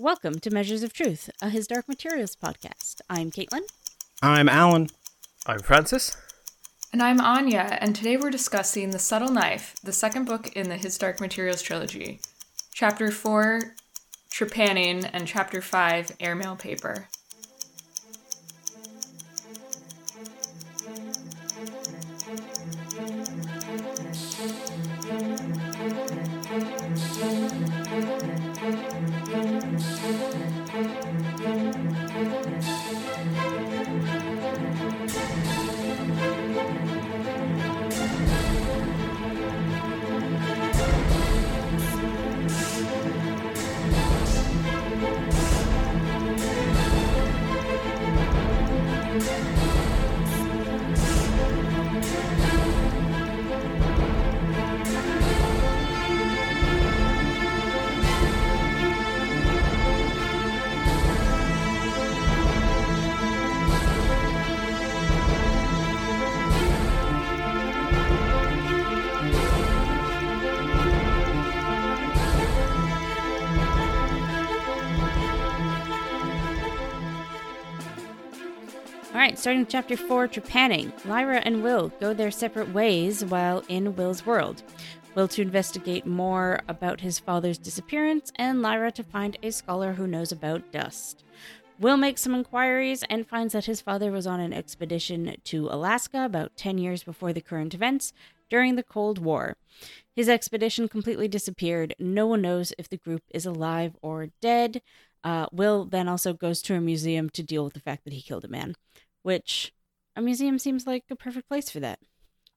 Welcome to Measures of Truth, a His Dark Materials podcast. I'm Caitlin. I'm Alan. I'm Francis. And I'm Anya, and today we're discussing The Subtle Knife, the second book in the His Dark Materials trilogy. Chapter 4, Trepanning, and Chapter 5, Airmail Paper. Starting chapter 4, Trepanning. Lyra and Will go their separate ways while in Will's world. Will to investigate more about his father's disappearance, and Lyra to find a scholar who knows about dust. Will makes some inquiries and finds that his father was on an expedition to Alaska about 10 years before the current events during the Cold War. His expedition completely disappeared. No one knows if the group is alive or dead. Uh, Will then also goes to a museum to deal with the fact that he killed a man, which a museum seems like a perfect place for that.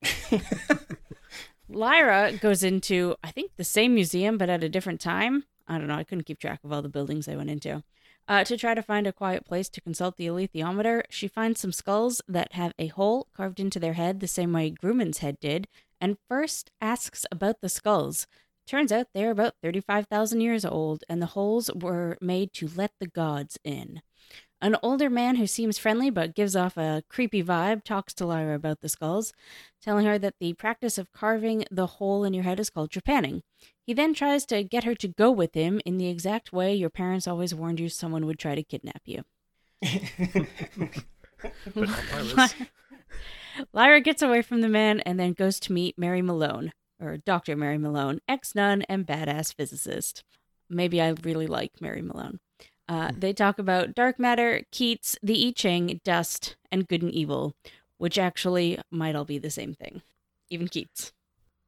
Lyra goes into, I think, the same museum, but at a different time. I don't know. I couldn't keep track of all the buildings I went into. Uh, to try to find a quiet place to consult the alethiometer, she finds some skulls that have a hole carved into their head the same way Grumman's head did, and first asks about the skulls. Turns out they're about 35,000 years old, and the holes were made to let the gods in. An older man who seems friendly but gives off a creepy vibe talks to Lyra about the skulls, telling her that the practice of carving the hole in your head is called trepanning. He then tries to get her to go with him in the exact way your parents always warned you someone would try to kidnap you. But not Lyra's. Lyra gets away from the man and then goes to meet Mary Malone, or Dr. Mary Malone, ex nun and badass physicist. Maybe I really like Mary Malone. Uh, they talk about dark matter, Keats, the I Ching, dust, and good and evil, which actually might all be the same thing. Even Keats.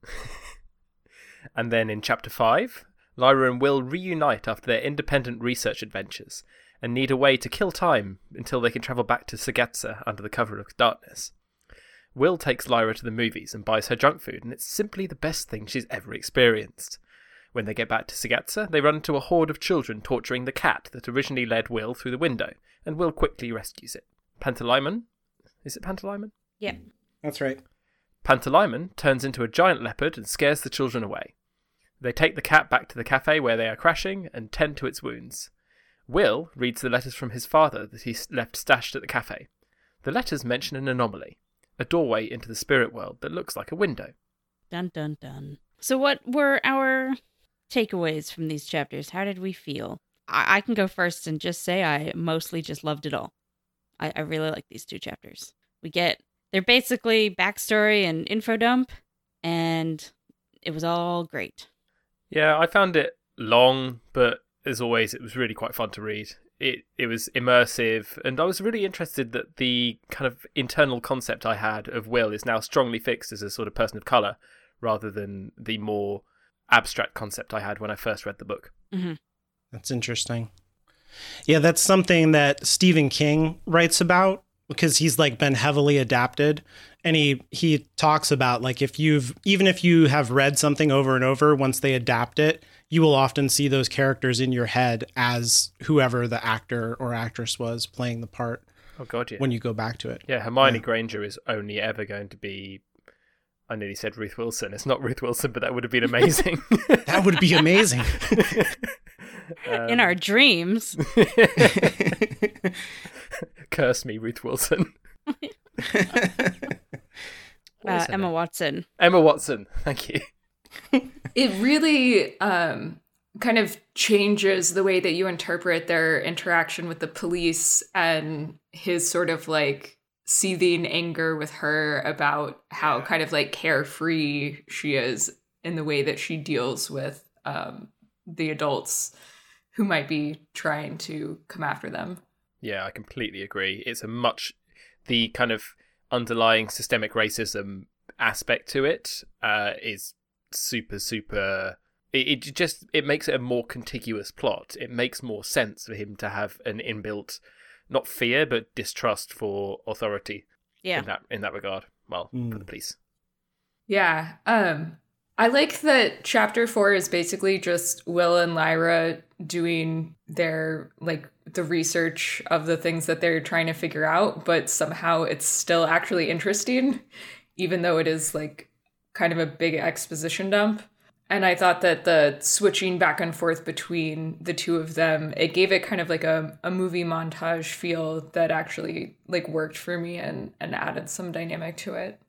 and then in chapter 5, Lyra and Will reunite after their independent research adventures and need a way to kill time until they can travel back to Cittàgazze under the cover of darkness. Will takes Lyra to the movies and buys her junk food, and it's simply the best thing she's ever experienced. When they get back to Cittàgazze, they run into a horde of children torturing the cat that originally led Will through the window, and Will quickly rescues it. Pantalaimon? Is it Pantalaimon? Yeah. That's right. Pantalaimon turns into a giant leopard and scares the children away. They take the cat back to the cafe where they are crashing and tend to its wounds. Will reads the letters from his father that he left stashed at the cafe. The letters mention an anomaly, a doorway into the spirit world that looks like a window. Dun dun dun. So, what were our takeaways from these chapters? How did we feel? I, I can go first and just say I mostly just loved it all. I, I really like these two chapters. We get they're basically backstory and info dump, and it was all great. Yeah, I found it long, but as always, it was really quite fun to read. It it was immersive, and I was really interested that the kind of internal concept I had of Will is now strongly fixed as a sort of person of color, rather than the more abstract concept I had when I first read the book. Mm-hmm. That's interesting. Yeah, that's something that Stephen King writes about because he's like been heavily adapted and he he talks about like if you've even if you have read something over and over once they adapt it you will often see those characters in your head as whoever the actor or actress was playing the part Oh god, yeah. when you go back to it Yeah, Hermione Yeah. Granger is only ever going to be. I nearly said Ruth Wilson. It's not Ruth Wilson, but that would have been amazing. that would be amazing Um, In our dreams. curse me, Ruth Wilson. Uh, Emma name? Watson. Emma Watson. Thank you. It really um kind of changes the way that you interpret their interaction with the police and his sort of like seething anger with her about how kind of like carefree she is in the way that she deals with um, the adults who might be trying to come after them. Yeah, I completely agree. It's a much the kind of underlying systemic racism aspect to it uh, is super super. It, it just it makes it a more contiguous plot. It makes more sense for him to have an inbuilt, not fear but distrust for authority. Yeah. In that in that regard, well, for Mm. the police. Yeah. Um I like that chapter 4 is basically just Will and Lyra doing their like the research of the things that they're trying to figure out, but somehow it's still actually interesting even though it is like kind of a big exposition dump. And I thought that the switching back and forth between the two of them, it gave it kind of like a, a movie montage feel that actually like worked for me and, and added some dynamic to it.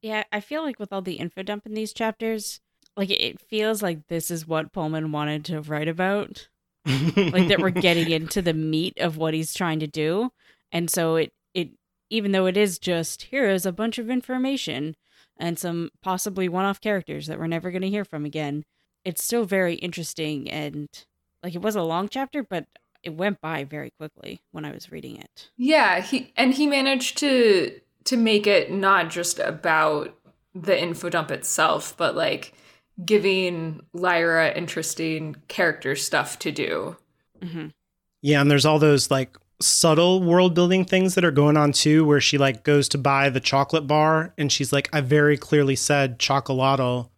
Yeah, I feel like with all the info dump in these chapters, like it feels like this is what Pullman wanted to write about. Like that we're getting into the meat of what he's trying to do. And so it it even though it is just here is a bunch of information and some possibly one-off characters that we're never going to hear from again, it's still very interesting and like it was a long chapter, but it went by very quickly when I was reading it. Yeah, he and he managed to to make it not just about the info dump itself, but like giving Lyra interesting character stuff to do. hmm Yeah, and there's all those like subtle world building things that are going on too, where she like goes to buy the chocolate bar and she's like, I very clearly said chocolato.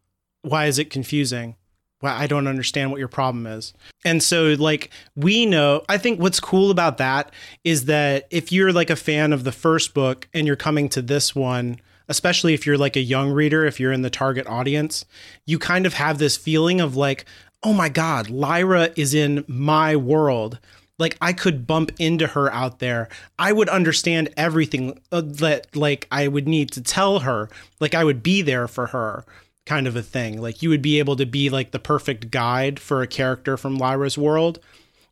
Why is it confusing? Why I don't understand what your problem is. And so like we know, I think what's cool about that is that if you're like a fan of the first book and you're coming to this one, especially if you're like a young reader, if you're in the target audience, you kind of have this feeling of like, oh my God, Lyra is in my world. Like I could bump into her out there. I would understand everything uh, that like I would need to tell her. Like I would be there for her kind of a thing. Like you would be able to be like the perfect guide for a character from Lyra's world.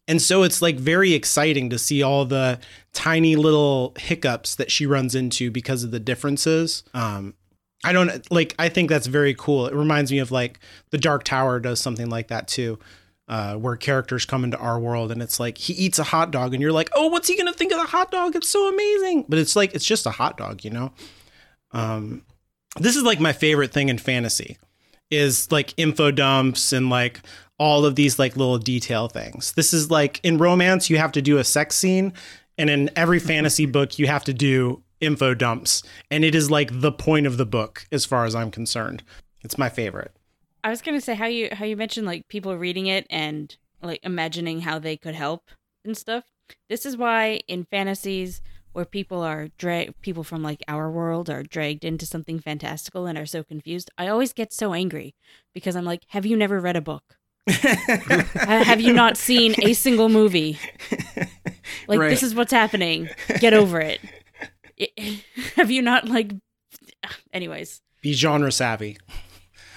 And so it's like very exciting to see all the tiny little hiccups that she runs into because of the differences. Um, I don't like, I think that's very cool. It reminds me of like the Dark Tower does something like that too, uh, where characters come into our world and it's like he eats a hot dog and you're like, oh, what's he going to think of the hot dog? It's so amazing. But it's like, it's just a hot dog, you know? Um, this is like my favorite thing in fantasy is like info dumps and like all of these like little detail things. This is like in romance, you have to do a sex scene, and in every fantasy book, you have to do info dumps. And it is like the point of the book, as far as I'm concerned. It's my favorite. I was gonna say how you how you mentioned like people reading it and like imagining how they could help and stuff. This is why in fantasies where people are drag people from like our world are dragged into something fantastical and are so confused, I always get so angry because I'm like, have you never read a book? Have you not seen a single movie? Like Right. this is what's happening. Get over it. It- have you not like anyways Be genre savvy.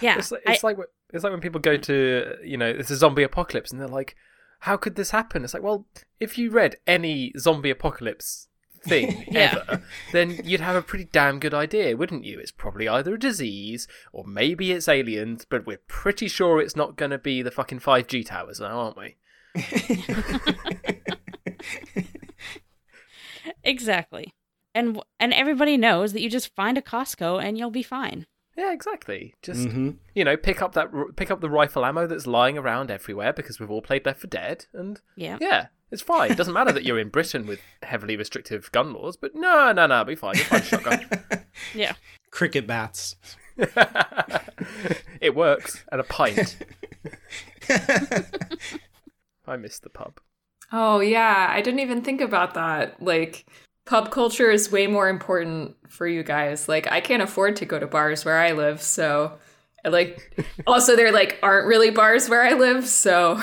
Yeah It's like, I- it's like it's like when people go to you know it's a zombie apocalypse and they're like, how could this happen? It's like, well, if you read any zombie apocalypse thing Yeah. ever, then you'd have a pretty damn good idea, wouldn't you? It's probably either a disease or maybe it's aliens, but we're pretty sure it's not going to be the fucking five G towers now, aren't we? Exactly. And and everybody knows that you just find a Costco and you'll be fine. Yeah, exactly. Just hmm you know, pick up that pick up the rifle ammo that's lying around everywhere because we've all played Left 4 Dead, and Yeah. yeah, it's fine. It doesn't matter that you're in Britain with heavily restrictive gun laws, but no, no, no, be fine. You'll find a shotgun. Yeah. Cricket bats. it works, and a pint. I miss the pub. Oh yeah, I didn't even think about that. Like pub culture is way more important for you guys. Like I can't afford to go to bars where I live, so like also there like aren't really bars where I live, so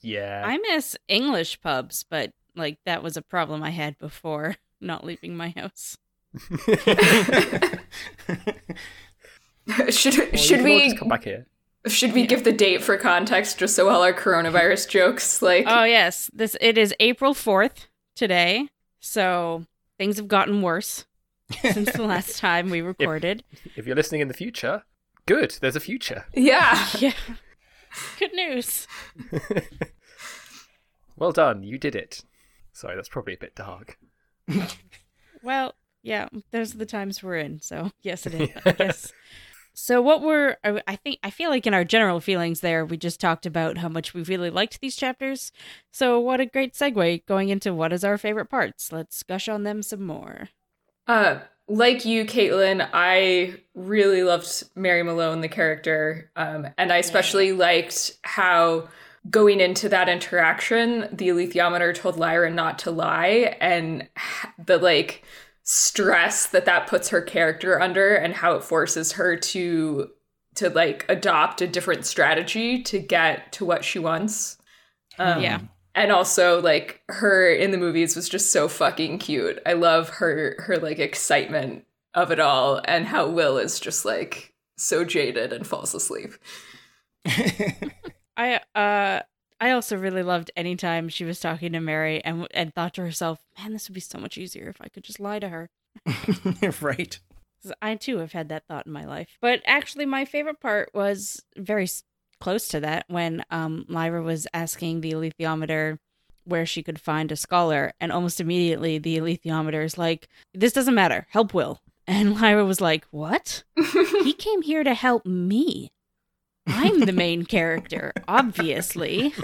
Yeah. I miss English pubs, but like that was a problem I had before not leaving my house. should Well, should we come back here? Should we give the date for context just so all our coronavirus jokes like Oh yes, this it is April fourth today, so things have gotten worse since the last time we recorded. If you're listening in the future, good. There's a future. Yeah. Yeah, good news. Well done. You did it. Sorry, that's probably a bit dark. Well, yeah, those are the times we're in. So yes, it is. I guess. So what were I think I feel like in our general feelings there we just talked about how much we really liked these chapters. So what a great segue going into what is our favorite parts. Let's gush on them some more. Uh like you, Caitlin, I really loved Mary Malone, the character. Um, and I especially liked how going into that interaction, the alethiometer told Lyra not to lie, and the like stress that that puts her character under, and how it forces her to to like adopt a different strategy to get to what she wants. Um, Yeah. and also like her in the movies was just so fucking cute. I love her her like excitement of it all, and how Will is just like so jaded and falls asleep. I uh I also really loved anytime she was talking to Mary and and thought to herself, "Man, this would be so much easier if I could just lie to her." right. I too have had that thought in my life. But actually, my favorite part was very close to that when um, Lyra was asking the alethiometer where she could find a scholar, and almost immediately the alethiometer is like, "This doesn't matter. Help Will." And Lyra was like, "What? he came here to help me. I'm the main character, obviously."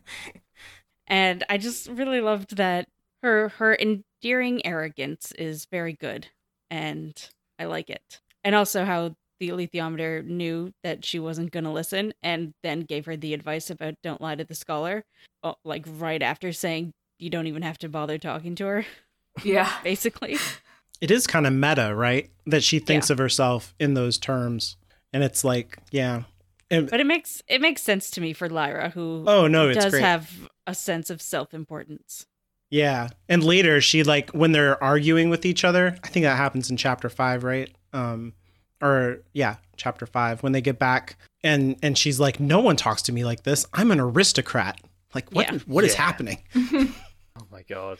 and I just really loved that her her endearing arrogance is very good, and I like it. And also how the alethiometer knew that she wasn't going to listen, and then gave her the advice about don't lie to the scholar, oh, like right after saying you don't even have to bother talking to her, yeah. basically. It is kind of meta, right? That she thinks of herself in those terms. And it's like, yeah. And, But it makes it makes sense to me for Lyra, who oh, no, it's does great. have a sense of self importance. Yeah. And later she like when they're arguing with each other, I think that happens in chapter 5, right? Um or yeah, chapter 5 when they get back and and she's like no one talks to me like this. I'm an aristocrat. Like what Yeah. what is Yeah. happening? Oh my god.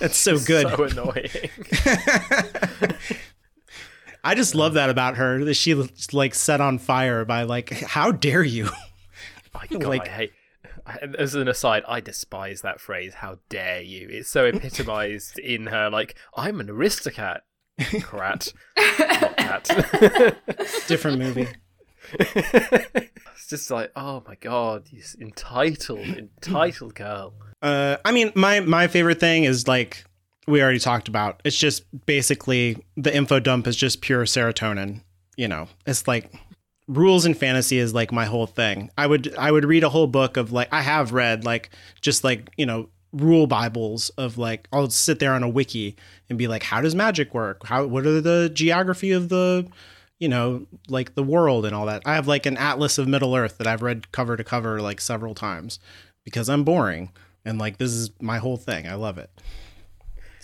That's so good. so annoying. I just love that about her that she like set on fire by like how dare you? My god, Like- I hate. As an aside, I despise that phrase. How dare you? It's so epitomized in her. Like I'm an aristocrat. Crat. Not cat. Different movie. it's just like, oh my god, you entitled, entitled girl. Uh, I mean, my my favorite thing is like we already talked about. It's just basically the info dump is just pure serotonin. You know, it's like rules and fantasy is like my whole thing. I would I would read a whole book of like I have read like just like you know rule bibles of like I'll sit there on a wiki and be like how does magic work how what are the geography of the you know like the world and all that I have like an atlas of Middle Earth that I've read cover to cover like several times because I'm boring and like this is my whole thing I love it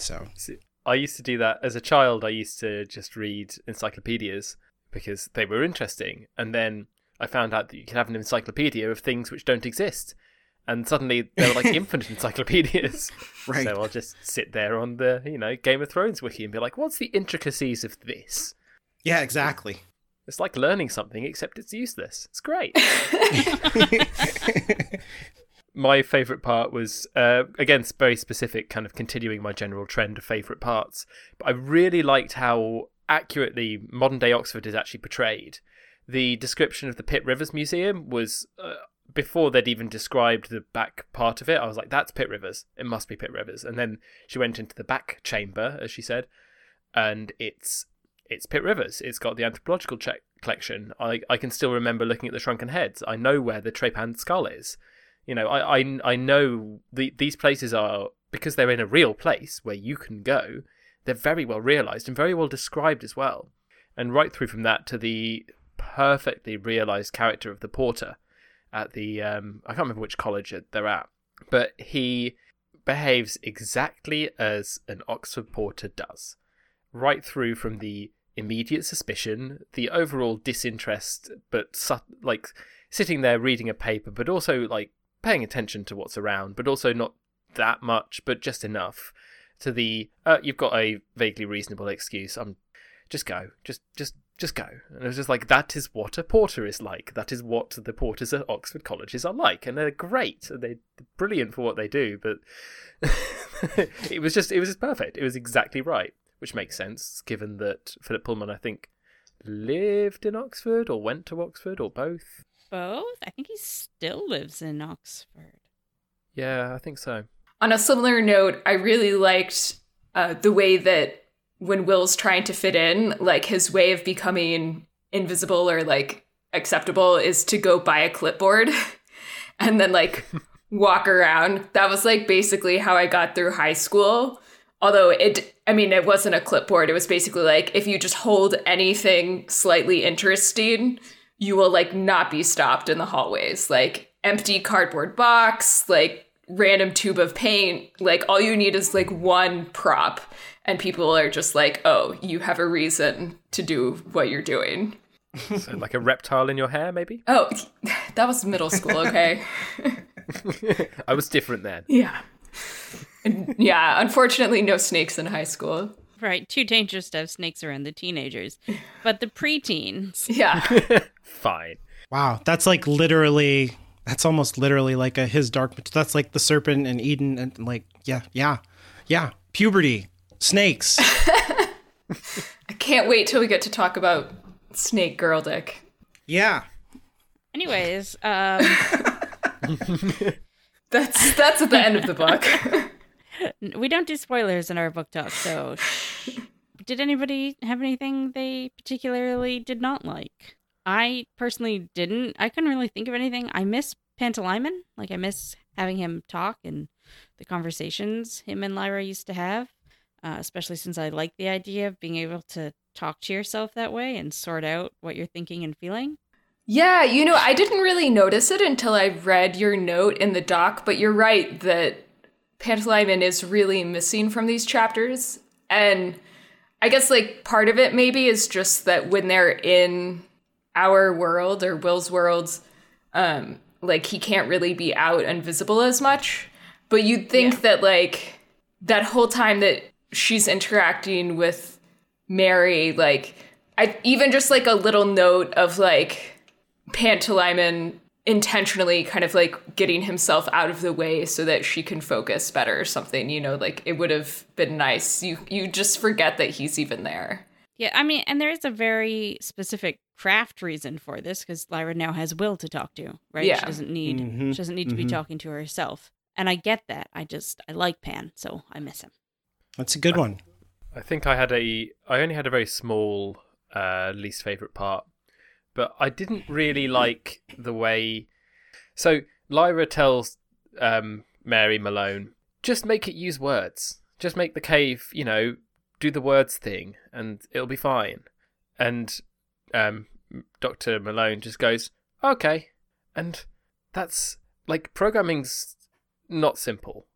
so See, I used to do that as a child. I used to just read encyclopedias because they were interesting, and then I found out that you can have an encyclopedia of things which don't exist, and suddenly there were like infinite encyclopedias. Right. So I'll just sit there on the you know Game of Thrones wiki and be like, "What's the intricacies of this?" yeah exactly It's like learning something, except it's useless. It's great. my favorite part was uh, again very specific kind of continuing my general trend of favorite parts but i really liked how accurately modern day oxford is actually portrayed the description of the pitt rivers museum was uh, before they'd even described the back part of it i was like that's pitt rivers it must be pitt rivers and then she went into the back chamber as she said and it's it's Pitt Rivers. It's got the anthropological check collection. I, I can still remember looking at the shrunken heads. I know where the Trepan skull is. You know, I I, I know the, these places are because they're in a real place where you can go. They're very well realized and very well described as well. And right through from that to the perfectly realized character of the porter at the um, I can't remember which college they're at, but he behaves exactly as an Oxford porter does right through from the immediate suspicion, the overall disinterest, but su- like sitting there reading a paper, but also like paying attention to what's around, but also not that much, but just enough to the uh, you've got a vaguely reasonable excuse. I'm just go, just just just go. And it was just like that is what a porter is like. That is what the porters at Oxford colleges are like, and they're great. They're brilliant for what they do. But it was just it was just perfect. It was exactly right, which makes sense given that Philip Pullman, I think, lived in Oxford or went to Oxford or both. Both? I think he still lives in Oxford. Yeah, I think so. On a similar note, I really liked uh, the way that when Will's trying to fit in, like his way of becoming invisible or like acceptable is to go buy a clipboard and then like walk around. That was like basically how I got through high school. Although it, I mean, it wasn't a clipboard. It was basically like if you just hold anything slightly interesting, you will like not be stopped in the hallways. Like empty cardboard box, like random tube of paint. Like all you need is like one prop, and people are just like, oh, you have a reason to do what you're doing. So like a reptile in your hair, maybe? Oh, that was middle school, okay? I was different then. yeah. And yeah, unfortunately, no snakes in high school. Right, too dangerous to have snakes around the teenagers. But the preteens, Yeah. Fine. Wow, that's like literally. That's almost literally like a his dark. That's like the serpent in Eden, and like yeah, yeah, yeah. Puberty, snakes. I can't wait till we get to talk about Snake Girl Dick. Yeah. anyways, um, That's that's at the end of the book. we don't do spoilers in our book talk, so did anybody have anything they particularly did not like? I personally didn't. I couldn't really think of anything. I miss Pantalaimon. Like I miss having him talk and the conversations him and Lyra used to have. Uh, especially since I like the idea of being able to talk to yourself that way and sort out what you're thinking and feeling. Yeah, you know, I didn't really notice it until I read your note in the doc, but you're right that Pantalaimon is really missing from these chapters. And I guess like part of it maybe is just that when they're in our world or Will's world, um, like he can't really be out and visible as much. But you'd think Yeah. that like that whole time that she's interacting with Mary, like I even just like a little note of like Pantalaimon intentionally kind of like getting himself out of the way so that she can focus better or something, you know, like it would have been nice. You you just forget that he's even there. Yeah, I mean, and there is a very specific craft reason for this because Lyra now has Will to talk to, right? Yeah. She doesn't need Mhm, she doesn't need to be mhm. talking to herself. And I get that. I just I like Pan, so I miss him. That's a good one. I think I had a I only had a very small uh, least favorite part, but I didn't really like the way. So Lyra tells um, Mary Malone, just make it use words. Just make the cave, you know, do the words thing, and it'll be fine. And um, Doctor Malone just goes, okay, and that's like programming's not simple.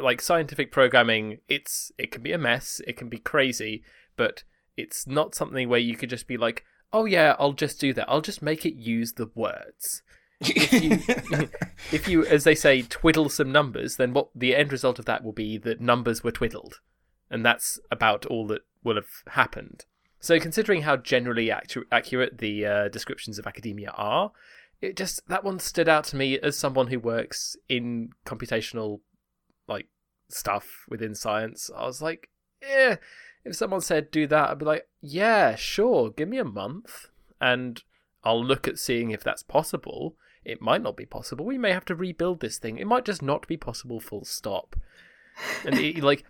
Like scientific programming it's it can be a mess it can be crazy but it's not something where you could just be like oh yeah i'll just do that. I'll just make it use the words. If you if you as they say twiddle some numbers then what the end result of that will be that numbers were twiddled. And that's about all that will have happened so considering how generally actu- accurate the uh, descriptions of academia are it just that one stood out to me as someone who works in computational like stuff within science. I was like, yeah, if someone said do that, I'd be like, yeah, sure, give me a month and I'll look at seeing if that's possible. It might not be possible. We may have to rebuild this thing. It might just not be possible, full stop. And it, like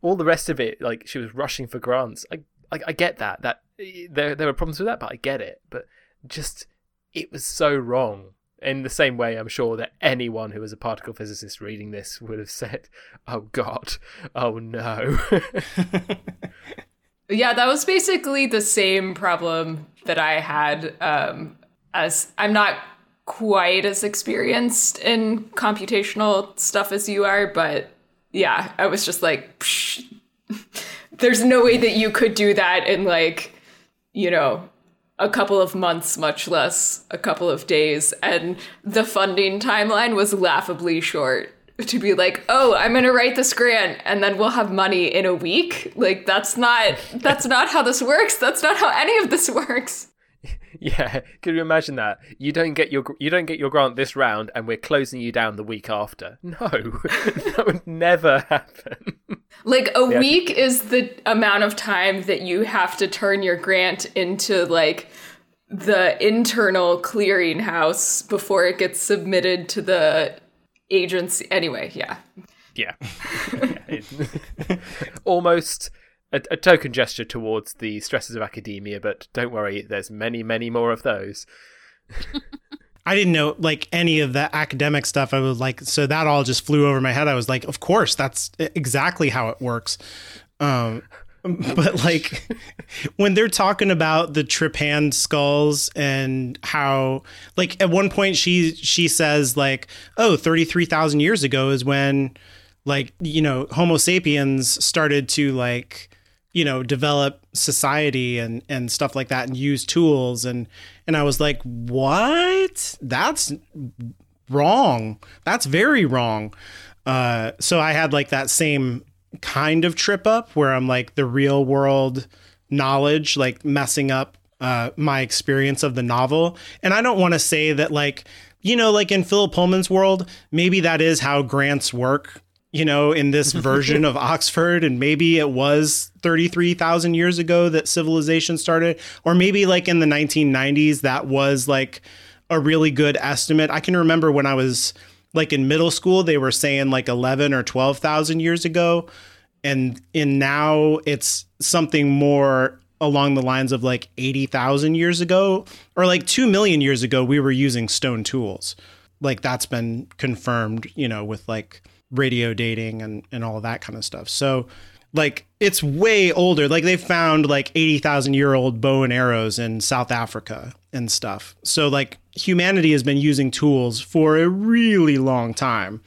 all the rest of it, like she was rushing for grants. I, I, I get that. That there, there were problems with that, but I get it. But just it was so wrong. In the same way, I'm sure that anyone who was a particle physicist reading this would have said, "Oh God, oh no." Yeah, that was basically the same problem that I had. Um, as I'm not quite as experienced in computational stuff as you are, but yeah, I was just like, Psh, there's no way that you could do that in like you know, a couple of months, much less a couple of days. And the funding timeline was laughably short to be like, oh, I'm gonna write this grant and then we'll have money in a week. Like that's not that's not how this works. That's not how any of this works. Yeah, could you imagine that? You don't get your you don't get your grant this round, and we're closing you down the week after. No, that would never happen. Like a week is the amount of time that you have to turn your grant into like the internal clearinghouse before it gets submitted to the agency. Anyway, yeah. Yeah, yeah almost a, a, token gesture towards the stresses of academia, but don't worry, there's many, many more of those. I didn't know like any of the academic stuff. I was like, so that all just flew over my head. I was like, of course, that's exactly how it works. Um, but like when they're talking about the trepanned skulls and how like at one point she she says like oh 33,000 years ago is when like you know homo sapiens started to like you know develop society and and stuff like that and use tools. And and I was like what? That's wrong. That's very wrong. Uh so I had like that same kind of trip up where I'm like the real world knowledge like messing up uh my experience of the novel. And I don't want to say that like you know like in Philip Pullman's world maybe that is how grants work you know, in this version of Oxford, and maybe it was 33,000 years ago that civilization started, or maybe like in the 1990s, that was like a really good estimate. I can remember when I was like in middle school, they were saying like 11 or 12,000 years ago. And in now it's something more along the lines of like 80,000 years ago, or like 2 million years ago, we were using stone tools. Like that's been confirmed, you know, with like radio dating and, and all that kind of stuff. So like it's way older. Like they found like 80,000 year old bow and arrows in South Africa and stuff. So like humanity has been using tools for a really long time.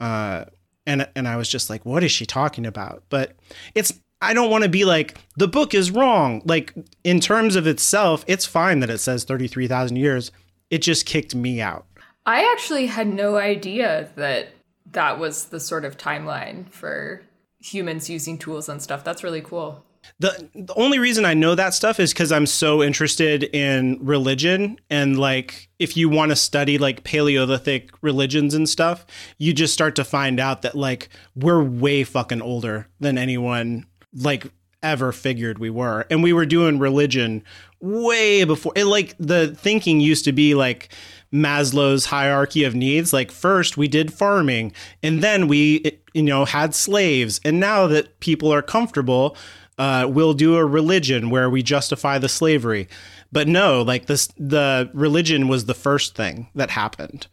Uh, and and I was just like, what is she talking about? But it's I don't want to be like the book is wrong. Like in terms of itself, it's fine that it says 33,000 years. It just kicked me out. I actually had no idea that that was the sort of timeline for humans using tools and stuff. That's really cool. The the only reason I know that stuff is cuz I'm so interested in religion and like if you want to study like paleolithic religions and stuff, you just start to find out that like we're way fucking older than anyone like ever figured we were. And we were doing religion way before it like the thinking used to be like Maslow's hierarchy of needs. Like first we did farming and then we you know had slaves and now that people are comfortable uh, we'll do a religion where we justify the slavery. But no, like this the religion was the first thing that happened.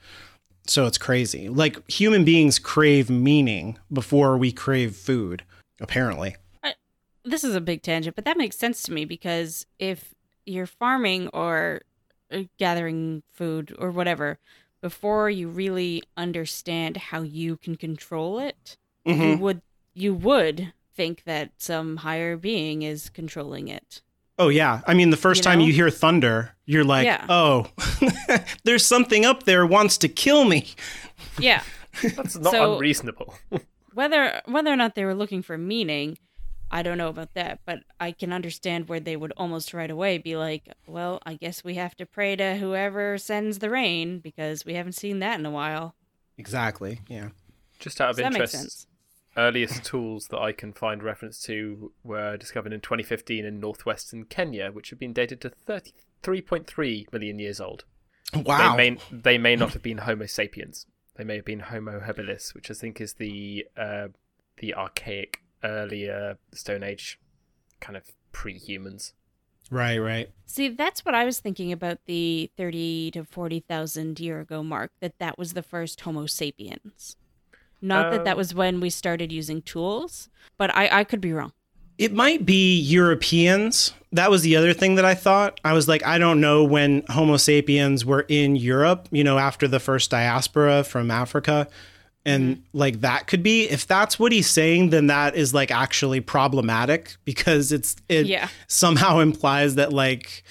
So it's crazy. Like human beings crave meaning before we crave food, apparently. I, this is a big tangent, but that makes sense to me because if you're farming or gathering food or whatever before you really understand how you can control it mm-hmm. you would you would think that some higher being is controlling it oh yeah i mean the first you time know? you hear thunder you're like yeah. oh there's something up there wants to kill me yeah that's not so, unreasonable whether whether or not they were looking for meaning I don't know about that, but I can understand where they would almost right away be like, well, I guess we have to pray to whoever sends the rain because we haven't seen that in a while. Exactly. Yeah. Just out of so interest, earliest tools that I can find reference to were discovered in 2015 in northwestern Kenya, which have been dated to 33.3 million years old. Wow. They may, they may not have been Homo sapiens. They may have been Homo habilis, which I think is the uh, the archaic earlier uh, Stone Age kind of pre humans. Right, right. See, that's what I was thinking about the 30 to 40,000 year ago mark, that that was the first Homo sapiens. Not that that oh. was when we started using tools, but I, I could be wrong. It might be Europeans. That was the other thing that I thought. I was like, I don't know when Homo sapiens were in Europe, you know, after the first diaspora from Africa. And like that could be if that's what he's saying then that is like actually problematic because it's it Yeah. somehow implies that like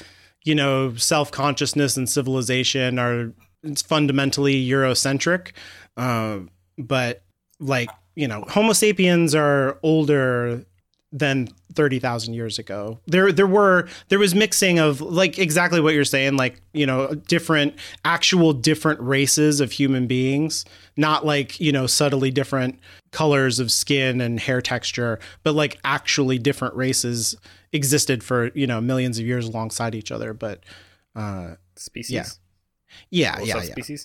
you know self-consciousness and civilization are it's fundamentally eurocentric uh, but like you know homo sapiens are older than 30,000 years ago. There there were there was mixing of like exactly what you're saying like, you know, different actual different races of human beings, not like, you know, subtly different colors of skin and hair texture, but like actually different races existed for, you know, millions of years alongside each other, but uh Species. Yeah. yeah, Or yeah, yeah.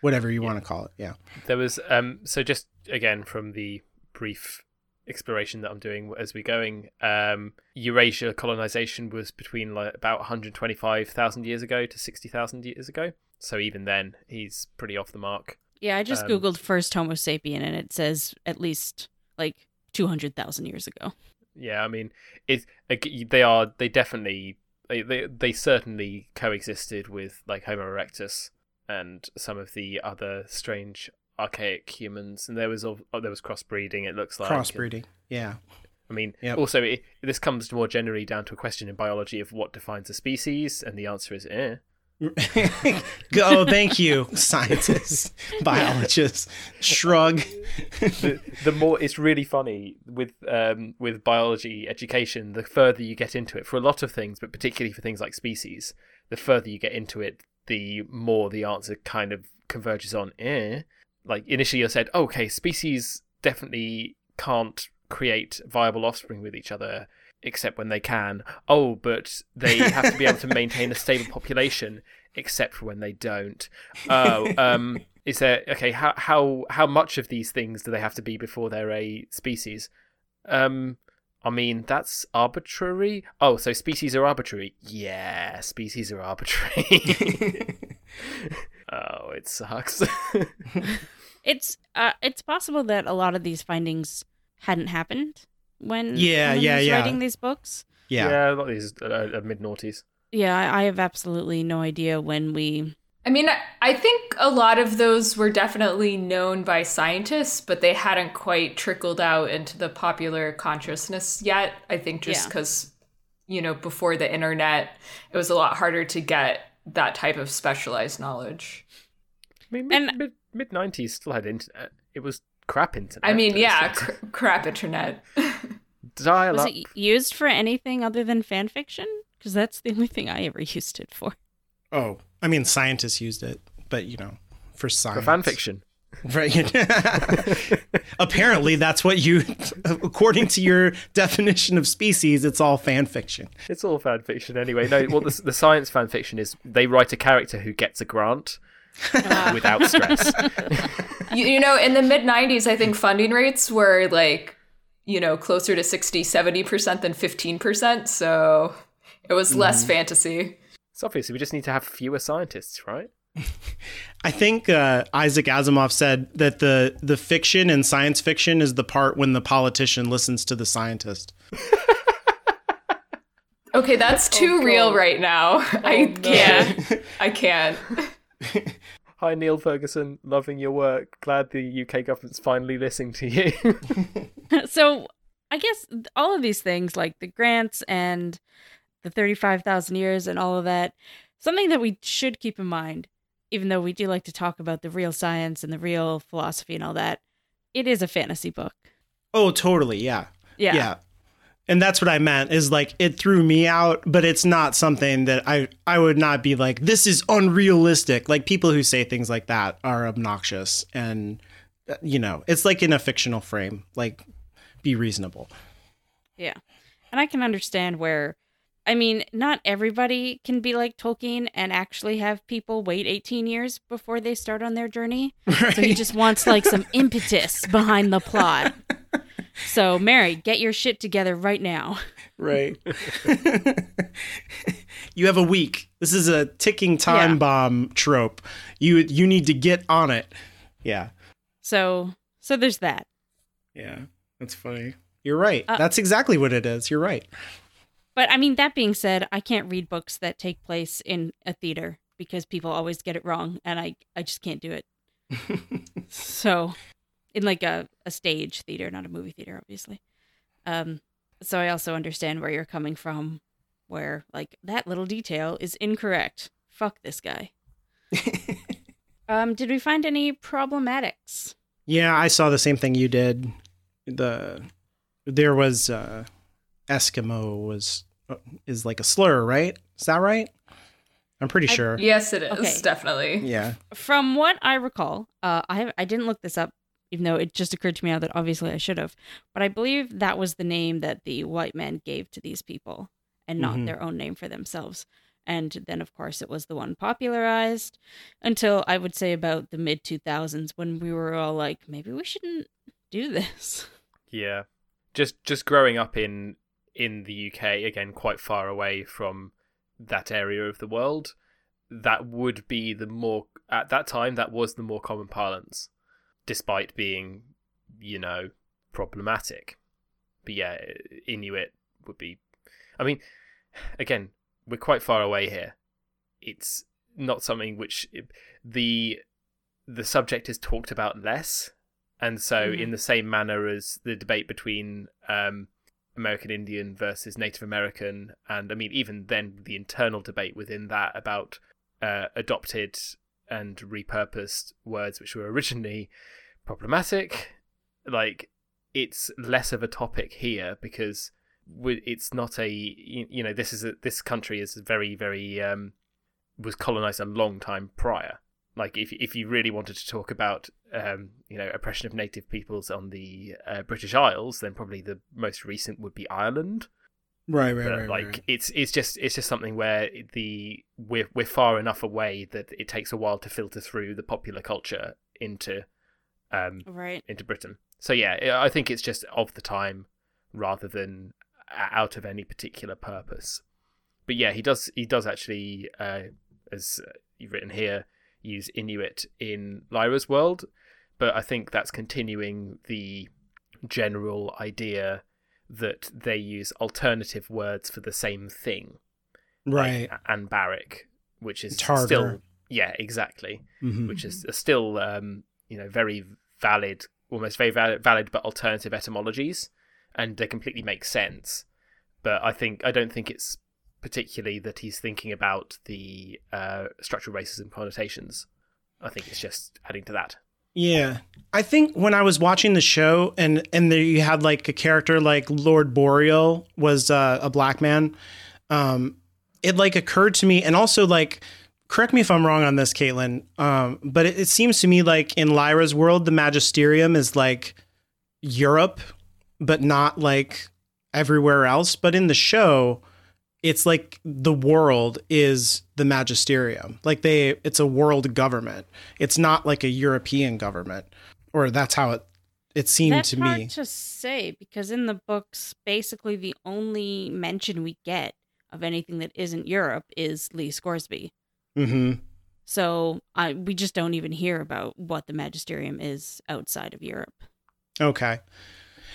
Whatever you want to call it. Yeah. There was um so just again from the brief exploration that I'm doing as we're going, um, Eurasia colonization was between like about 125,000 years ago to 60,000 years ago. So even then, he's pretty off the mark. Yeah, I just Um, googled first Homo sapien and it says at least like 200,000 years ago. Yeah, I mean, it they are they definitely they they, they certainly coexisted with like Homo erectus and some of the other strange archaic humans, and there was al- oh, there was crossbreeding. It looks like and- Crossbreeding. Yeah. I mean, Yep. also it, this comes more generally down to a question in biology of what defines a species, and the answer is eh. oh, thank you, scientists, biologists. Shrug. the, the more it's really funny with um, with biology education. The further you get into it, for a lot of things, but particularly for things like species, the further you get into it, the more the answer kind of converges on eh. Like initially, you said, okay, species definitely can't create viable offspring with each other except when they can. Oh, but they have to be able to maintain a stable population except for when they don't. Oh, um, is there okay? How how how much of these things do they have to be before they're a species? Um, I mean that's arbitrary. Oh, so species are arbitrary? Yeah, species are arbitrary. oh, it sucks. It's uh it's possible that a lot of these findings hadn't happened when Yeah, when yeah, was yeah. writing these books. Yeah. Yeah, a lot of these are, are mid noughties. Yeah, I, I have absolutely no idea when we I mean, I- I think a lot of those were definitely known by scientists, but they hadn't quite trickled out into the popular consciousness yet. I think just Yeah. because, you know, before the internet, it was a lot harder to get that type of specialized knowledge. I mean, mid And- mid mid nineties still had internet. It was crap internet. I mean, yeah, cr- crap internet. dial was up. it used for anything other than fan fiction? Because that's the only thing I ever used it for. Oh, I mean, scientists used it, but you know, for science. for fan fiction. Right. Apparently, that's what you, according to your definition of species, it's all fan fiction. It's all fan fiction anyway. No, what the, the science fan fiction is, they write a character who gets a grant without stress. you, you know, in the mid 90s, I think funding rates were like, you know, closer to 60, 70% than 15%. So it was less mm-hmm. fantasy. So obviously, we just need to have fewer scientists, right? I think uh, Isaac Asimov said that the the fiction in science fiction is the part when the politician listens to the scientist. Okay, that's too real right now. I no. can't. I can't. Hi, Neil Ferguson. Loving your work. Glad the UK government's finally listening to you. so I guess all of these things, like the grants and the 35,000 years and all of that, something that we should keep in mind, even though we do like to talk about the real science and the real philosophy and all that, it is a fantasy book. Oh, totally. Yeah. Yeah. Yeah. And that's what I meant is like it threw me out, but it's not something that I I would not be like this is unrealistic. Like people who say things like that are obnoxious and uh, you know, it's like in a fictional frame. Like be reasonable. Yeah. And I can understand where, I mean, not everybody can be like Tolkien and actually have people wait 18 years before they start on their journey. Right. So he just wants like some impetus behind the plot. So, Mary, get your shit together right now. right. you have a week. This is a ticking time Yeah. bomb trope. You you need to get on it. Yeah. So, so there's that. Yeah. That's funny. You're right. Uh, That's exactly what it is. You're right. But I mean, that being said, I can't read books that take place in a theater because people always get it wrong and I, I just can't do it. so, in like a, a stage theater, not a movie theater, obviously. Um, so I also understand where you're coming from, where like that little detail is incorrect. Fuck this guy. um, did we find any problematics? Yeah, I saw the same thing you did. The there was uh Eskimo was uh, is like a slur, right? Is that right? I'm pretty I- sure. Yes, it is Okay. definitely. Yeah. From what I recall, uh, I have I didn't look this up, even though it just occurred to me now that obviously I should have. But I believe that was the name that the white man gave to these people, and not Mhm. their own name for themselves. And then, of course, it was the one popularized until I would say about the mid 2000s when we were all like, maybe we shouldn't do this. Yeah, just just growing up in in the UK again, quite far away from that area of the world, that would be the more at that time that was the more common parlance, despite being, you know, problematic. But yeah, Inuit would be. I mean, again, we're quite far away here. It's not something which the the subject is talked about less and so, Mhm. in the same manner as the debate between um, American Indian versus Native American, and I mean, even then, the internal debate within that about uh, adopted and repurposed words which were originally problematic, like, it's less of a topic here because it's not a you know this is a, this country is very very um was colonized a long time prior like if if you really wanted to talk about um, you know oppression of native peoples on the uh, British Isles, then probably the most recent would be Ireland. Right, right, but right. like right. it's it's just it's just something where the we're we're far enough away that it takes a while to filter through the popular culture into um Right. into Britain. So yeah, I think it's just of the time rather than out of any particular purpose. But yeah, he does he does actually uh, as you've written here use Inuit in Lyra's world, but I think that's continuing the general idea that they use alternative words for the same thing, right. like and barrack, which is Tartar. still yeah, exactly Mhm. which is still um, you know very valid, almost very valid, valid but alternative etymologies, and they completely make sense. But I think I don't think it's particularly that he's thinking about the uh, structural racism connotations. I think it's just adding to that. Yeah. I think when I was watching the show and and there you had like a character like Lord Boreal was uh, a black man, um, it like occurred to me and also like correct me if I'm wrong on this, Caitlin. Um, but it, it seems to me like in Lyra's world, the magisterium is like Europe, but not like everywhere else. But in the show, it's like the world is the magisterium. Like they, it's a world government. It's not like a European government, or that's how it it seemed to hard me. to say because in the books, basically the only mention we get of anything that isn't Europe is Lee Scoresby. hmm So I we just don't even hear about what the magisterium is outside of Europe. Okay.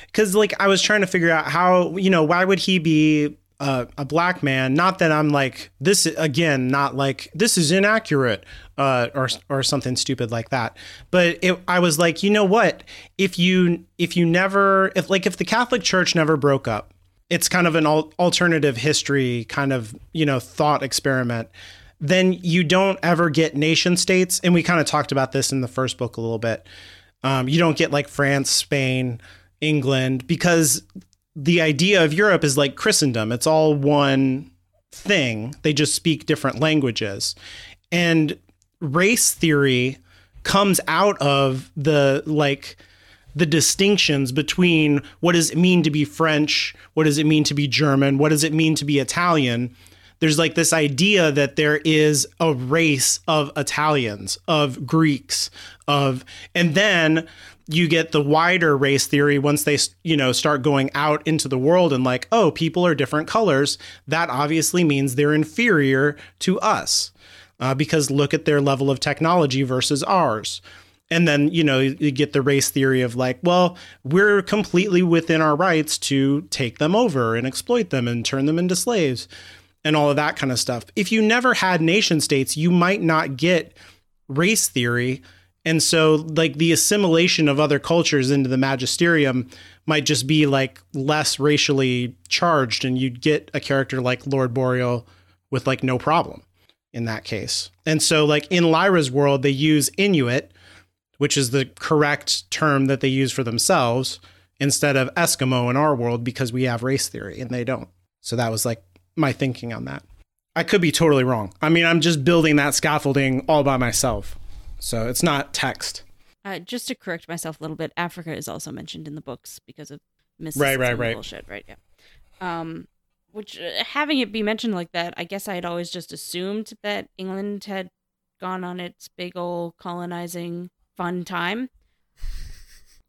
Because like I was trying to figure out how you know why would he be uh, a black man? Not that I'm like this again, not like this is inaccurate uh, or or something stupid like that. But it, I was like, you know what? If you if you never if like if the Catholic Church never broke up, it's kind of an al- alternative history kind of you know thought experiment. Then you don't ever get nation states, and we kind of talked about this in the first book a little bit. Um, you don't get like France, Spain, England, because the idea of Europe is like Christendom. It's all one thing. They just speak different languages. And race theory comes out of the like the distinctions between what does it mean to be French, what does it mean to be German, what does it mean to be Italian. There's like this idea that there is a race of Italians, of Greeks, of and then you get the wider race theory once they you know start going out into the world and like oh people are different colors. That obviously means they're inferior to us uh, because look at their level of technology versus ours. And then you know you get the race theory of like well we're completely within our rights to take them over and exploit them and turn them into slaves and all of that kind of stuff. If you never had nation states you might not get race theory And so, like, the assimilation of other cultures into the magisterium might just be like less racially charged, and you'd get a character like Lord Boreal with like no problem in that case. And so, like, in Lyra's world, they use Inuit, which is the correct term that they use for themselves, instead of Eskimo in our world because we have race theory and they don't. So, that was like my thinking on that. I could be totally wrong. I mean, I'm just building that scaffolding all by myself. So it's not text. Uh, just to correct myself a little bit, Africa is also mentioned in the books because of Right, right, right. bullshit, right? Yeah. Um, which uh, having it be mentioned like that, I guess I had always just assumed that England had gone on its big old colonizing fun time,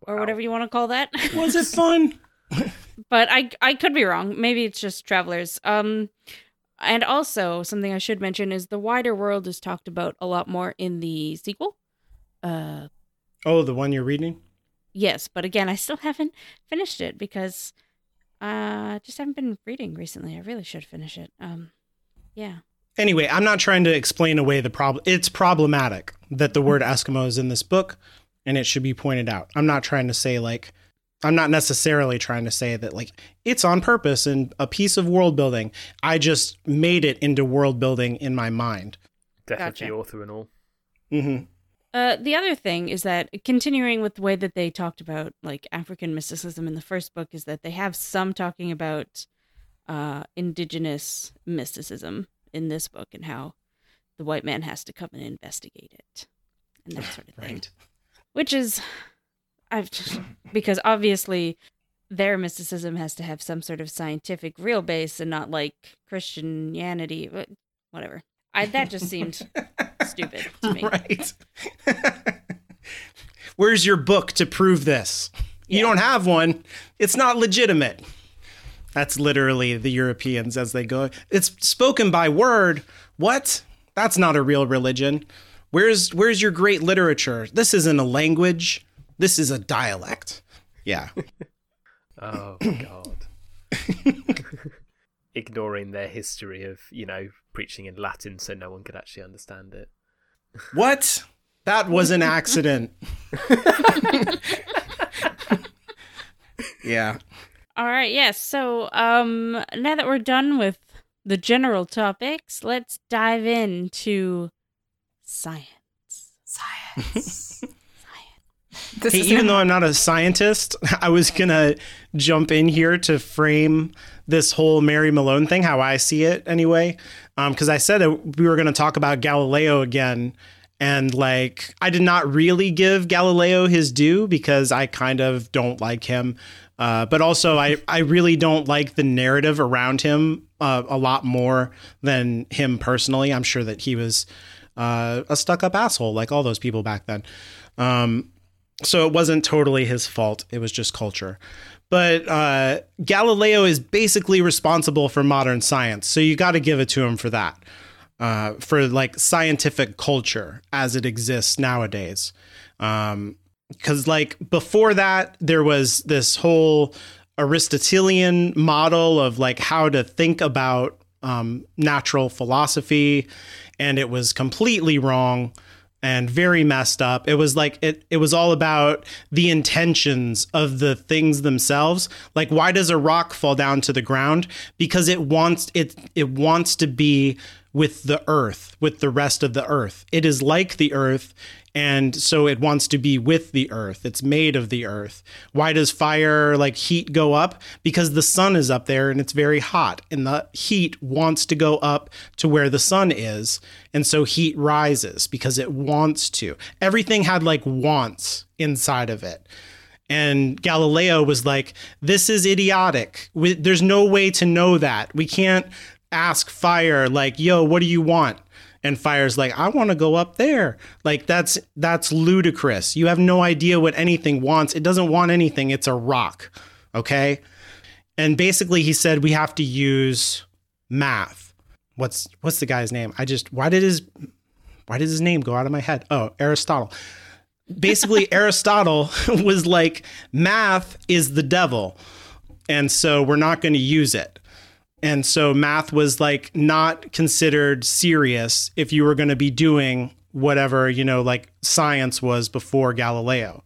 or whatever you want to call that. Was it fun? but I I could be wrong. Maybe it's just travelers. Um, and also something I should mention is the wider world is talked about a lot more in the sequel. Uh, Oh, the one you're reading? yes, but again, I still haven't finished it because uh just haven't been reading recently. I really should finish it. Um, yeah. Anyway, I'm not trying to explain away the problem. It's problematic that the word Eskimo is in this book and it should be pointed out. I'm not trying to say like I'm not necessarily trying to say that like it's on purpose and a piece of world building. I just made it into world building in my mind. Death of Gotcha. the author and all. hmm Uh, the other thing is that continuing with the way that they talked about like African mysticism in the first book is that they have some talking about uh, indigenous mysticism in this book and how the white man has to come and investigate it and that sort of thing. Right. Which is, I've just, because obviously their mysticism has to have some sort of scientific real base and not like Christianity, but whatever. I that just seemed stupid to me. Right. Where's your book to prove this? You don't have one. It's not legitimate. That's literally the Europeans as they go. It's spoken by word. What? That's not a real religion. Where's where's your great literature? This isn't a language. This is a dialect. Yeah. Oh God. Ignoring their history of, you know, preaching in Latin so no one could actually understand it. What? That was an accident. yeah. All right, yes. So, um, now that we're done with the general topics, let's dive into science. Science. This Hey, is even though I'm not a scientist, I was gonna jump in here to frame this whole Mary Malone thing, how I see it anyway. Because I said that we were gonna talk about Galileo again, and like I did not really give Galileo his due because I kind of don't like him. Uh, but also, I, I really don't like the narrative around him uh, a lot more than him personally. I'm sure that he was uh, a stuck up asshole like all those people back then. Um, so it wasn't totally his fault. It was just culture. But uh, Galileo is basically responsible for modern science. So you got to give it to him for that, uh, for like scientific culture as it exists nowadays. Um, because like before that there was this whole aristotelian model of like how to think about um, natural philosophy and it was completely wrong and very messed up. It was like it it was all about the intentions of the things themselves. Like why does a rock fall down to the ground? Because it wants it it wants to be with the earth with the rest of the earth. It is like the earth and so it wants to be with the earth. It's made of the earth. Why does fire like heat go up? Because the sun is up there and it's very hot. And the heat wants to go up to where the sun is. And so heat rises because it wants to. Everything had like wants inside of it. And Galileo was like, "This is idiotic. We, there's no way to know that. We can't ask fire like, "Yo, what do you want?" And fire's like, "I want to go up there." Like that's that's ludicrous. You have no idea what anything wants. It doesn't want anything. It's a rock. Okay? And basically he said we have to use math. What's what's the guy's name? I just why did his why did his name go out of my head? Oh, Aristotle basically Aristotle was like math is the devil and so we're not going to use it. And so math was like not considered serious if you were going to be doing whatever you know like science was before Galileo.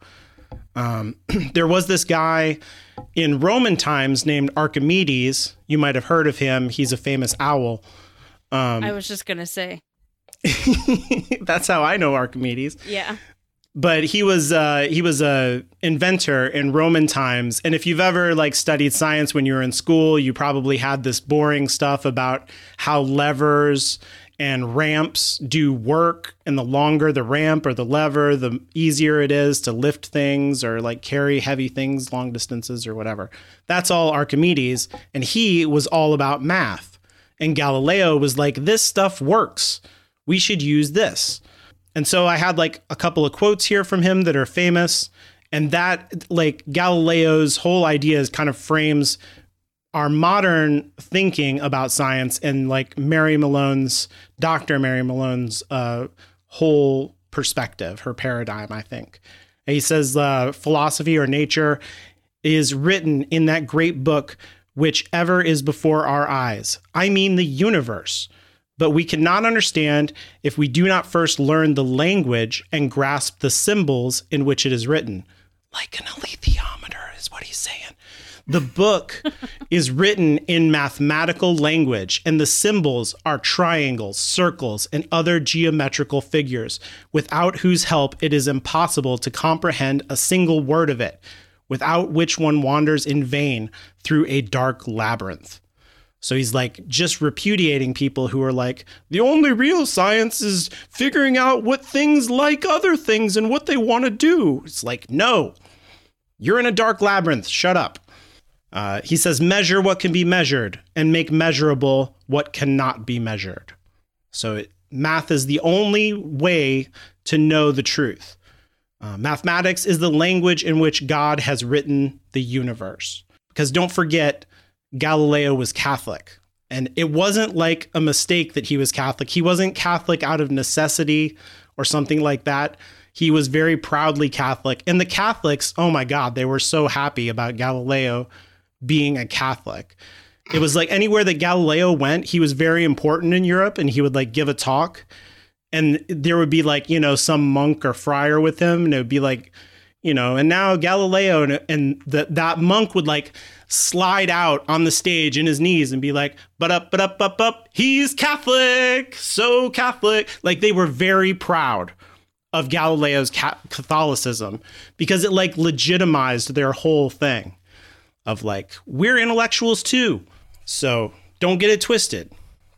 Um, there was this guy in Roman times named Archimedes. You might have heard of him. He's a famous owl. Um, I was just gonna say. that's how I know Archimedes. Yeah. But he was uh, he was a inventor in Roman times, and if you've ever like studied science when you were in school, you probably had this boring stuff about how levers and ramps do work and the longer the ramp or the lever the easier it is to lift things or like carry heavy things long distances or whatever. That's all archimedes and he was all about math. And galileo was like this stuff works. We should use this and so i had like a couple of quotes here from him that are famous and that like galileo's whole idea is kind of frames our modern thinking about science and like Mary Malone's Dr. Mary Malone's uh, whole perspective, her paradigm, I think. And he says uh, philosophy or nature is written in that great book, which ever is before our eyes. I mean the universe. But we cannot understand if we do not first learn the language and grasp the symbols in which it is written. Like an alethiometer, is what he's saying. The book is written in mathematical language, and the symbols are triangles, circles, and other geometrical figures, without whose help it is impossible to comprehend a single word of it, without which one wanders in vain through a dark labyrinth. So he's like just repudiating people who are like, the only real science is figuring out what things like other things and what they want to do. It's like, no, you're in a dark labyrinth. Shut up. Uh, he says, measure what can be measured and make measurable what cannot be measured. So it, math is the only way to know the truth. Uh, mathematics is the language in which God has written the universe. Because don't forget, Galileo was Catholic. And it wasn't like a mistake that he was Catholic. He wasn't Catholic out of necessity or something like that. He was very proudly Catholic. And the Catholics, oh my God, they were so happy about Galileo being a Catholic. It was like anywhere that Galileo went, he was very important in Europe and he would like give a talk. And there would be like, you know, some monk or friar with him. And it would be like, you know, and now Galileo and, and the, that monk would like slide out on the stage in his knees and be like, but up, but up, up, up, he's Catholic, so Catholic. Like they were very proud of Galileo's Catholicism because it like legitimized their whole thing of like, we're intellectuals too. So don't get it twisted.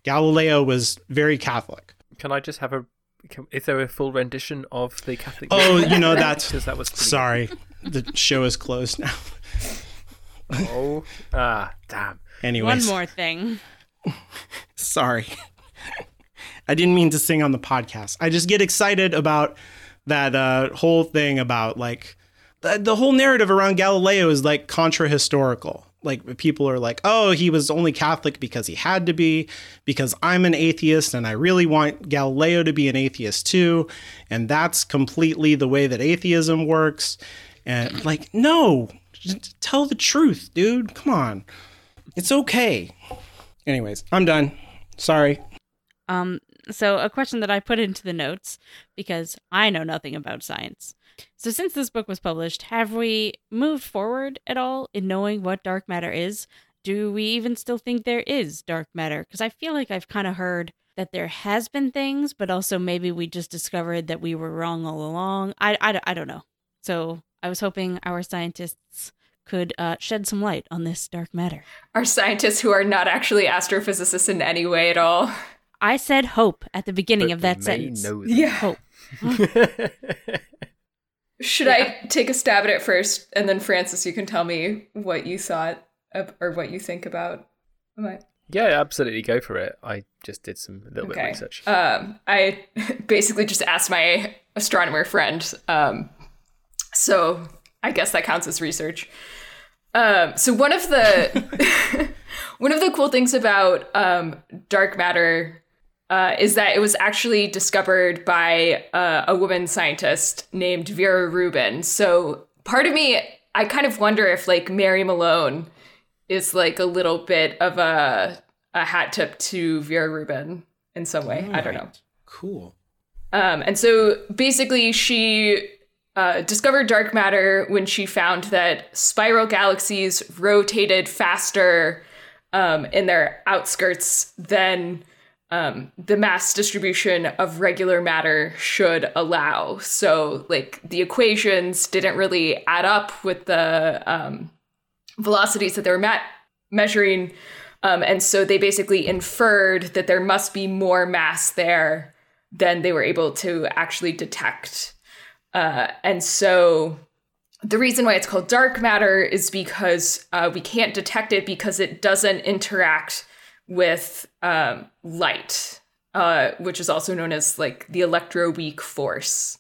Galileo was very Catholic. Can I just have a? Is there a full rendition of the Catholic? Oh, you know that's because that was sorry. the show is closed now. Good. Oh, ah, damn. Anyways, One more thing. sorry. I didn't mean to sing on the podcast. I just get excited about that uh, whole thing about like the, the whole narrative around Galileo is like contra historical. Like people are like, oh, he was only Catholic because he had to be, because I'm an atheist and I really want Galileo to be an atheist too. And that's completely the way that atheism works. And like, no, just tell the truth, dude. Come on. It's okay. Anyways, I'm done. Sorry. Um, so a question that I put into the notes because I know nothing about science. So since this book was published, have we moved forward at all in knowing what dark matter is? Do we even still think there is dark matter? Because I feel like I've kind of heard that there has been things, but also maybe we just discovered that we were wrong all along. I, I, I don't know. So I was hoping our scientists could uh, shed some light on this dark matter. Our scientists who are not actually astrophysicists in any way at all. I said hope at the beginning But of that may sentence. know them. Yeah. Hope. Should I take a stab at it first, and then Francis, you can tell me what you thought of, or what you think about my yeah, absolutely. Go for it. I just did some a little bit of research. Um, I basically just asked my astronomer friend. Um, so I guess that counts as research. Um, so one of the one of the cool things about um, dark matter uh, is that it was actually discovered by uh, a woman scientist named Vera Rubin. So part of me, I kind of wonder if like Mary Malone is like a little bit of a a hat tip to Vera Rubin in some way. I don't know. Cool. Um, and so basically, she uh, discovered dark matter when she found that spiral galaxies rotated faster um, in their outskirts than um, the mass distribution of regular matter should allow. So, like, the equations didn't really add up with the um, velocities that they were ma- measuring. Um, and so they basically inferred that there must be more mass there than they were able to actually detect. Uh, and so the reason why it's called dark matter is because uh, we can't detect it because it doesn't interact with um, light, uh, which is also known as like the electroweak force.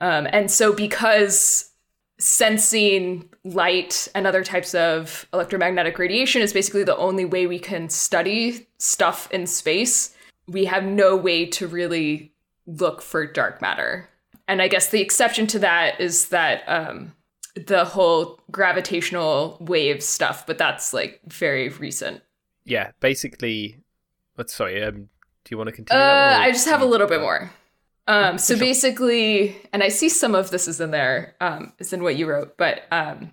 Um, and so because sensing light and other types of electromagnetic radiation is basically the only way we can study stuff in space, we have no way to really look for dark matter. And I guess the exception to that is that um, the whole gravitational wave stuff, but that's like very recent. Yeah, basically. But sorry, um, do you want to continue? Uh, I just have a little bit more. Um, so basically, and I see some of this is in there, um, is in what you wrote, but um,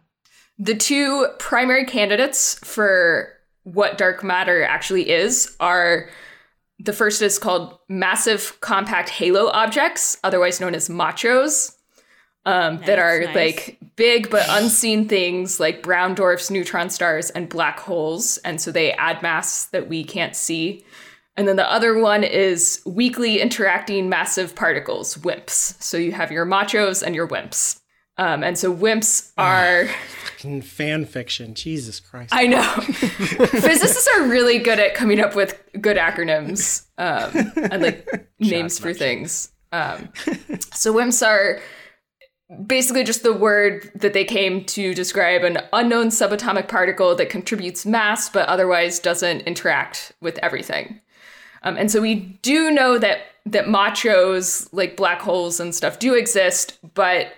the two primary candidates for what dark matter actually is are the first is called massive compact halo objects, otherwise known as machos, um, that are nice. like big but unseen things like brown dwarfs, neutron stars, and black holes. And so they add mass that we can't see. And then the other one is weakly interacting massive particles, WIMPs. So you have your machos and your WIMPs. Um, and so WIMPs are. Fan fiction. Jesus Christ. I know. Physicists are really good at coming up with good acronyms um, and like names for things. Um, so WIMPs are basically just the word that they came to describe an unknown subatomic particle that contributes mass but otherwise doesn't interact with everything. Um, and so we do know that that machos like black holes and stuff do exist, but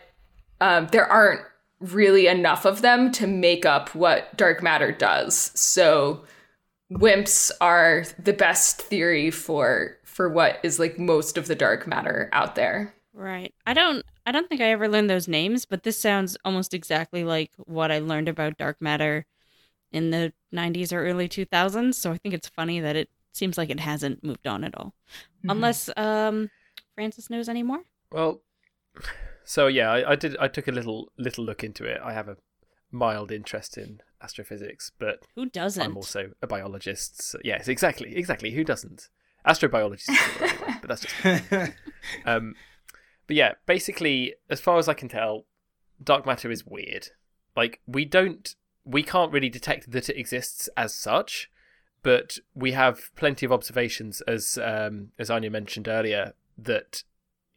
um, there aren't really enough of them to make up what dark matter does. So WIMPs are the best theory for for what is like most of the dark matter out there. Right. I don't I don't think I ever learned those names, but this sounds almost exactly like what I learned about dark matter in the 90s or early 2000s, so I think it's funny that it seems like it hasn't moved on at all. Mm-hmm. Unless um Francis knows anymore. Well, so yeah, I, I did. I took a little little look into it. I have a mild interest in astrophysics, but Who doesn't? I'm also a biologist. So yes, exactly, exactly. Who doesn't? Astrobiology, is cool anyway, but that's just. Um, but yeah, basically, as far as I can tell, dark matter is weird. Like we don't, we can't really detect that it exists as such, but we have plenty of observations, as um, as Anya mentioned earlier, that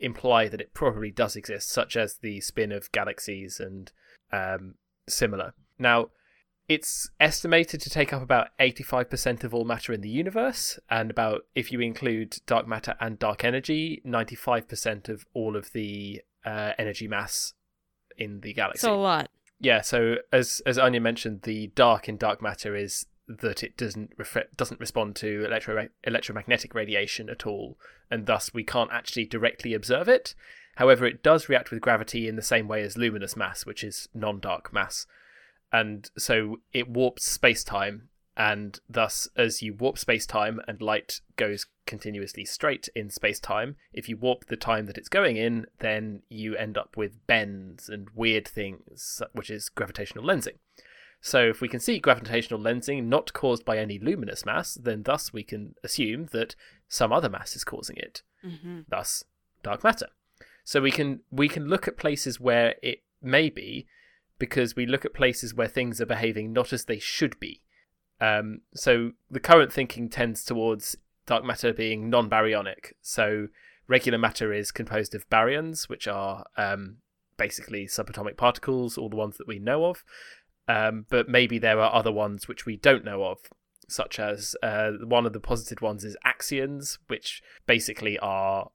imply that it probably does exist, such as the spin of galaxies and um, similar. Now, it's estimated to take up about 85% of all matter in the universe, and about, if you include dark matter and dark energy, 95% of all of the uh, energy mass in the galaxy. So a lot. Yeah, so as as Anya mentioned, the dark in dark matter is that it doesn't doesn't respond to electro- electromagnetic radiation at all, and thus we can't actually directly observe it. However, it does react with gravity in the same way as luminous mass, which is non-dark mass, and so it warps space-time, and thus as you warp space-time and light goes continuously straight in space-time, if you warp the time that it's going in, then you end up with bends and weird things, which is gravitational lensing. So if we can see gravitational lensing not caused by any luminous mass, then thus we can assume that some other mass is causing it. hmm Thus, dark matter. So we can we can look at places where it may be, because we look at places where things are behaving not as they should be. Um, so the current thinking tends towards dark matter being non-baryonic. So regular matter is composed of baryons, which are um, basically subatomic particles, all the ones that we know of. Um, but maybe there are other ones which we don't know of, such as uh, one of the posited ones is axions, which basically are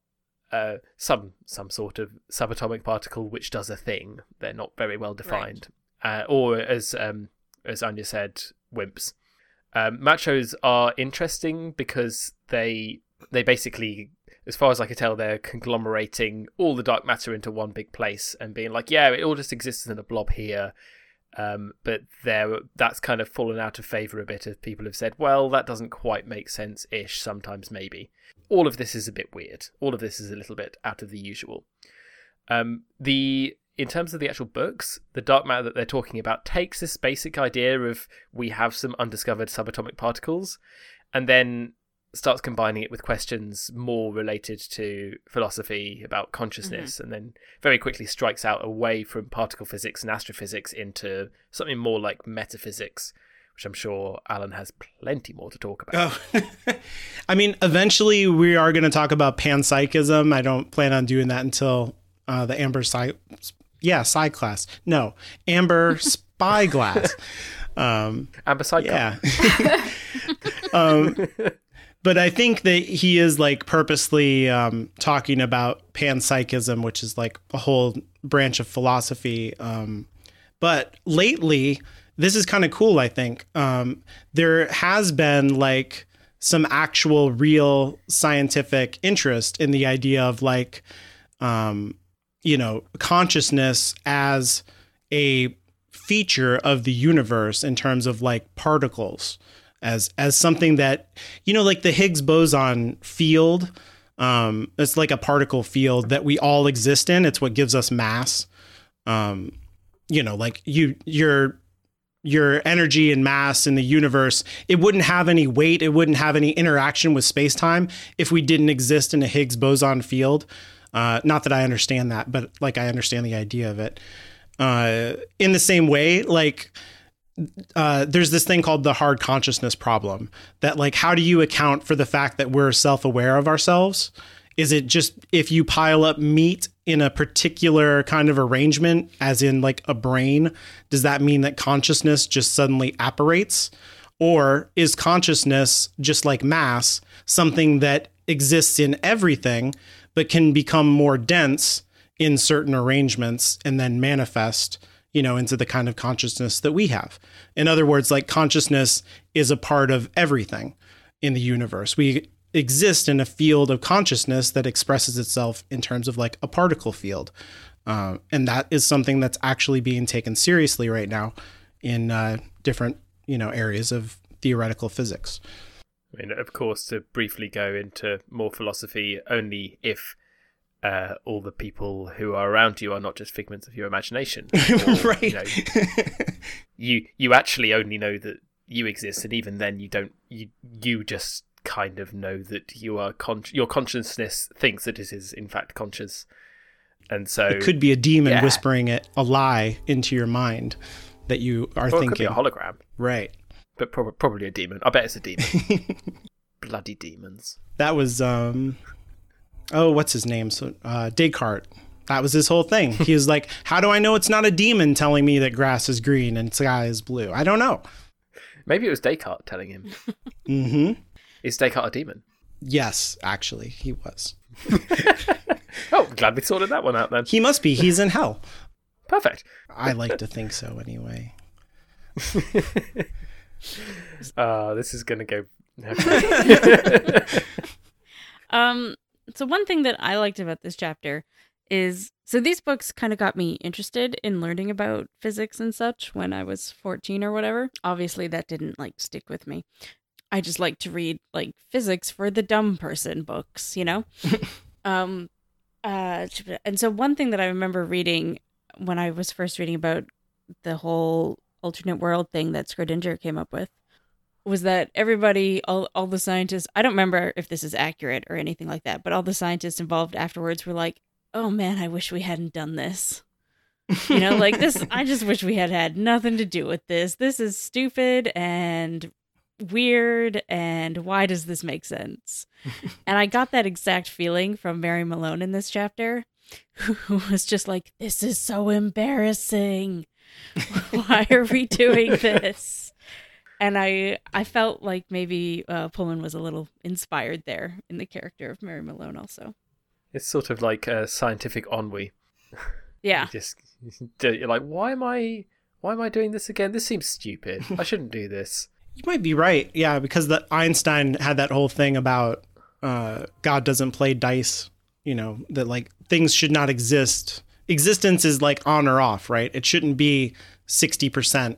uh, some some sort of subatomic particle which does a thing. They're not very well defined, uh, or as um, as Anya said, WIMPs. Um, machos are interesting because they they basically as far as I can tell, they're conglomerating all the dark matter into one big place and being like, yeah, it all just exists in a blob here. Um, but there, that's kind of fallen out of favor a bit. As people have said, well, that doesn't quite make sense ish. Sometimes, maybe. All of this is a bit weird. All of this is a little bit out of the usual. Um, the in terms of the actual books, the dark matter that they're talking about takes this basic idea of we have some undiscovered subatomic particles, and then starts combining it with questions more related to philosophy about consciousness mm-hmm. and then very quickly strikes out away from particle physics and astrophysics into something more like metaphysics which i'm sure alan has plenty more to talk about. Oh. i mean eventually we are going to talk about panpsychism. I don't plan on doing that until uh, the amber psi yeah psi class no amber spyglass. Um amber side yeah. Um but I think that he is like purposely um, talking about panpsychism, which is like a whole branch of philosophy. Um, but lately, this is kind of cool. I think um, there has been like some actual, real scientific interest in the idea of like, um, you know, consciousness as a feature of the universe in terms of like particles as as something that you know like the Higgs boson field um it's like a particle field that we all exist in. It's what gives us mass. Um you know like you your your energy and mass in the universe it wouldn't have any weight. It wouldn't have any interaction with space-time if we didn't exist in a Higgs boson field. Uh not that I understand that but like I understand the idea of it. Uh in the same way like uh, there's this thing called the hard consciousness problem that like how do you account for the fact that we're self-aware of ourselves? Is it just if you pile up meat in a particular kind of arrangement as in like a brain does that mean that consciousness just suddenly apparates? Or is consciousness just like mass something that exists in everything but can become more dense in certain arrangements and then manifest you know, into the kind of consciousness that we have. In other words, like consciousness is a part of everything in the universe. We exist in a field of consciousness that expresses itself in terms of like a particle field. Uh, and that is something that's actually being taken seriously right now in uh, different, you know, areas of theoretical physics. I mean, of course, to briefly go into more philosophy, only if uh, all the people who are around you are not just figments of your imagination. Or, right. You, know, you you actually only know that you exist, and even then, you don't. You you just kind of know that you are con- your consciousness thinks that it is in fact conscious, and so it could be a demon yeah. whispering it a lie into your mind that you are or thinking. It could be a hologram, right? But prob- probably a demon. I bet it's a demon. Bloody demons. That was um oh, what's his name? So uh, Descartes. That was his whole thing. He was like, "How do I know it's not a demon telling me that grass is green and sky is blue? I don't know." Maybe it was Descartes telling him. mm-hmm. Is Descartes a demon? Yes, actually, he was. oh, glad we sorted that one out then. He must be. He's in hell. Perfect. I like to think so anyway. uh, this is going to go. um, so one thing that I liked about this chapter is so these books kind of got me interested in learning about physics and such when I was 14 or whatever. Obviously that didn't like stick with me. I just like to read like physics for the dumb person books, you know? um uh and so one thing that I remember reading when I was first reading about the whole alternate world thing that Schrodinger came up with was that everybody, all, all the scientists, I don't remember if this is accurate or anything like that, but all the scientists involved afterwards were like, oh man, I wish we hadn't done this. You know, like this, I just wish we had had nothing to do with this. This is stupid and weird, and why does this make sense? and I got that exact feeling from Mary Malone in this chapter, who was just like, this is so embarrassing. why are we doing this? And I I felt like maybe uh, Pullman was a little inspired there in the character of Mary Malone also. It's sort of like a scientific ennui. Yeah. you just you're like, why am I why am I doing this again? This seems stupid. I shouldn't do this. You might be right. Yeah, because the Einstein had that whole thing about uh, God doesn't play dice. You know that like things should not exist. Existence is like on or off, right? It shouldn't be sixty percent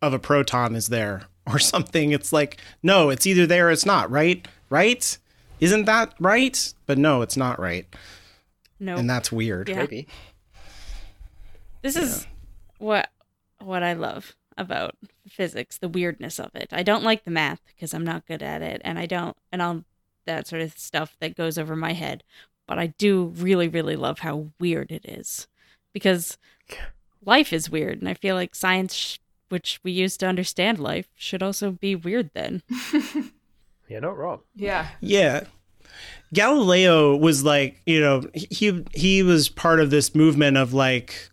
of a proton is there or something. It's like no, it's either there or it's not, right? Right? Isn't that right? But no, it's not right, No. and that's weird. Yeah. Maybe. This is what what I love about physics, the weirdness of it. I don't like the math because I'm not good at it and I don't and all that sort of stuff that goes over my head. But I do really really love how weird it is. Because life is weird and I feel like science sh- which we use to understand life should also be weird then. You're not wrong. Yeah. Yeah. Galileo was like, you know, he he was part of this movement of like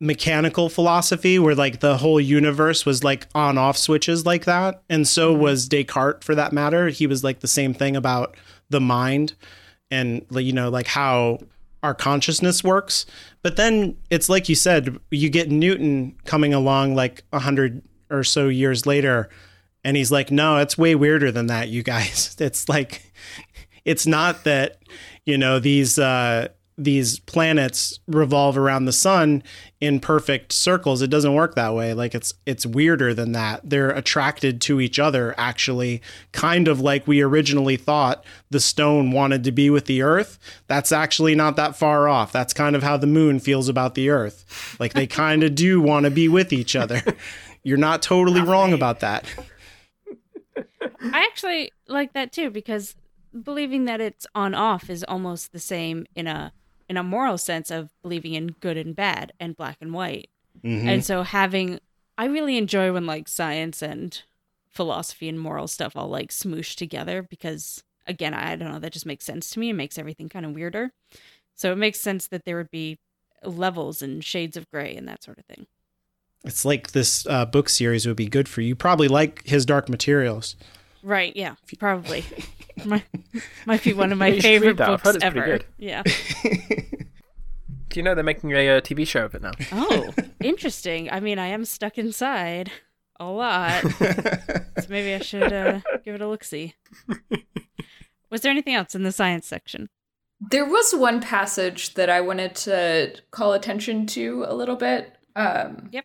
mechanical philosophy where like the whole universe was like on off switches like that. And so mm-hmm. was Descartes for that matter. He was like the same thing about the mind and like, you know, like how our consciousness works. But then it's like you said, you get Newton coming along like a hundred or so years later and he's like, no, it's way weirder than that, you guys. It's like, it's not that, you know, these, uh, these planets revolve around the sun in perfect circles. It doesn't work that way. Like it's it's weirder than that. They're attracted to each other actually, kind of like we originally thought the stone wanted to be with the earth. That's actually not that far off. That's kind of how the moon feels about the earth. Like they kind of do want to be with each other. You're not totally wrong about that. I actually like that too because believing that it's on off is almost the same in a in a moral sense of believing in good and bad and black and white. Mm-hmm. And so having I really enjoy when like science and philosophy and moral stuff all like smoosh together because again, I don't know, that just makes sense to me. It makes everything kind of weirder. So it makes sense that there would be levels and shades of gray and that sort of thing. It's like this uh, book series would be good for you. Probably like his Dark Materials. Right, yeah, probably. might, might be one of my favorite that. Books heard ever. good. Yeah. Do you know they're making a uh, TV show of it now? Oh, interesting. I mean, I am stuck inside a lot. so maybe I should uh, give it a look see. Was there anything else in the science section? There was one passage that I wanted to call attention to a little bit. Um, Yep.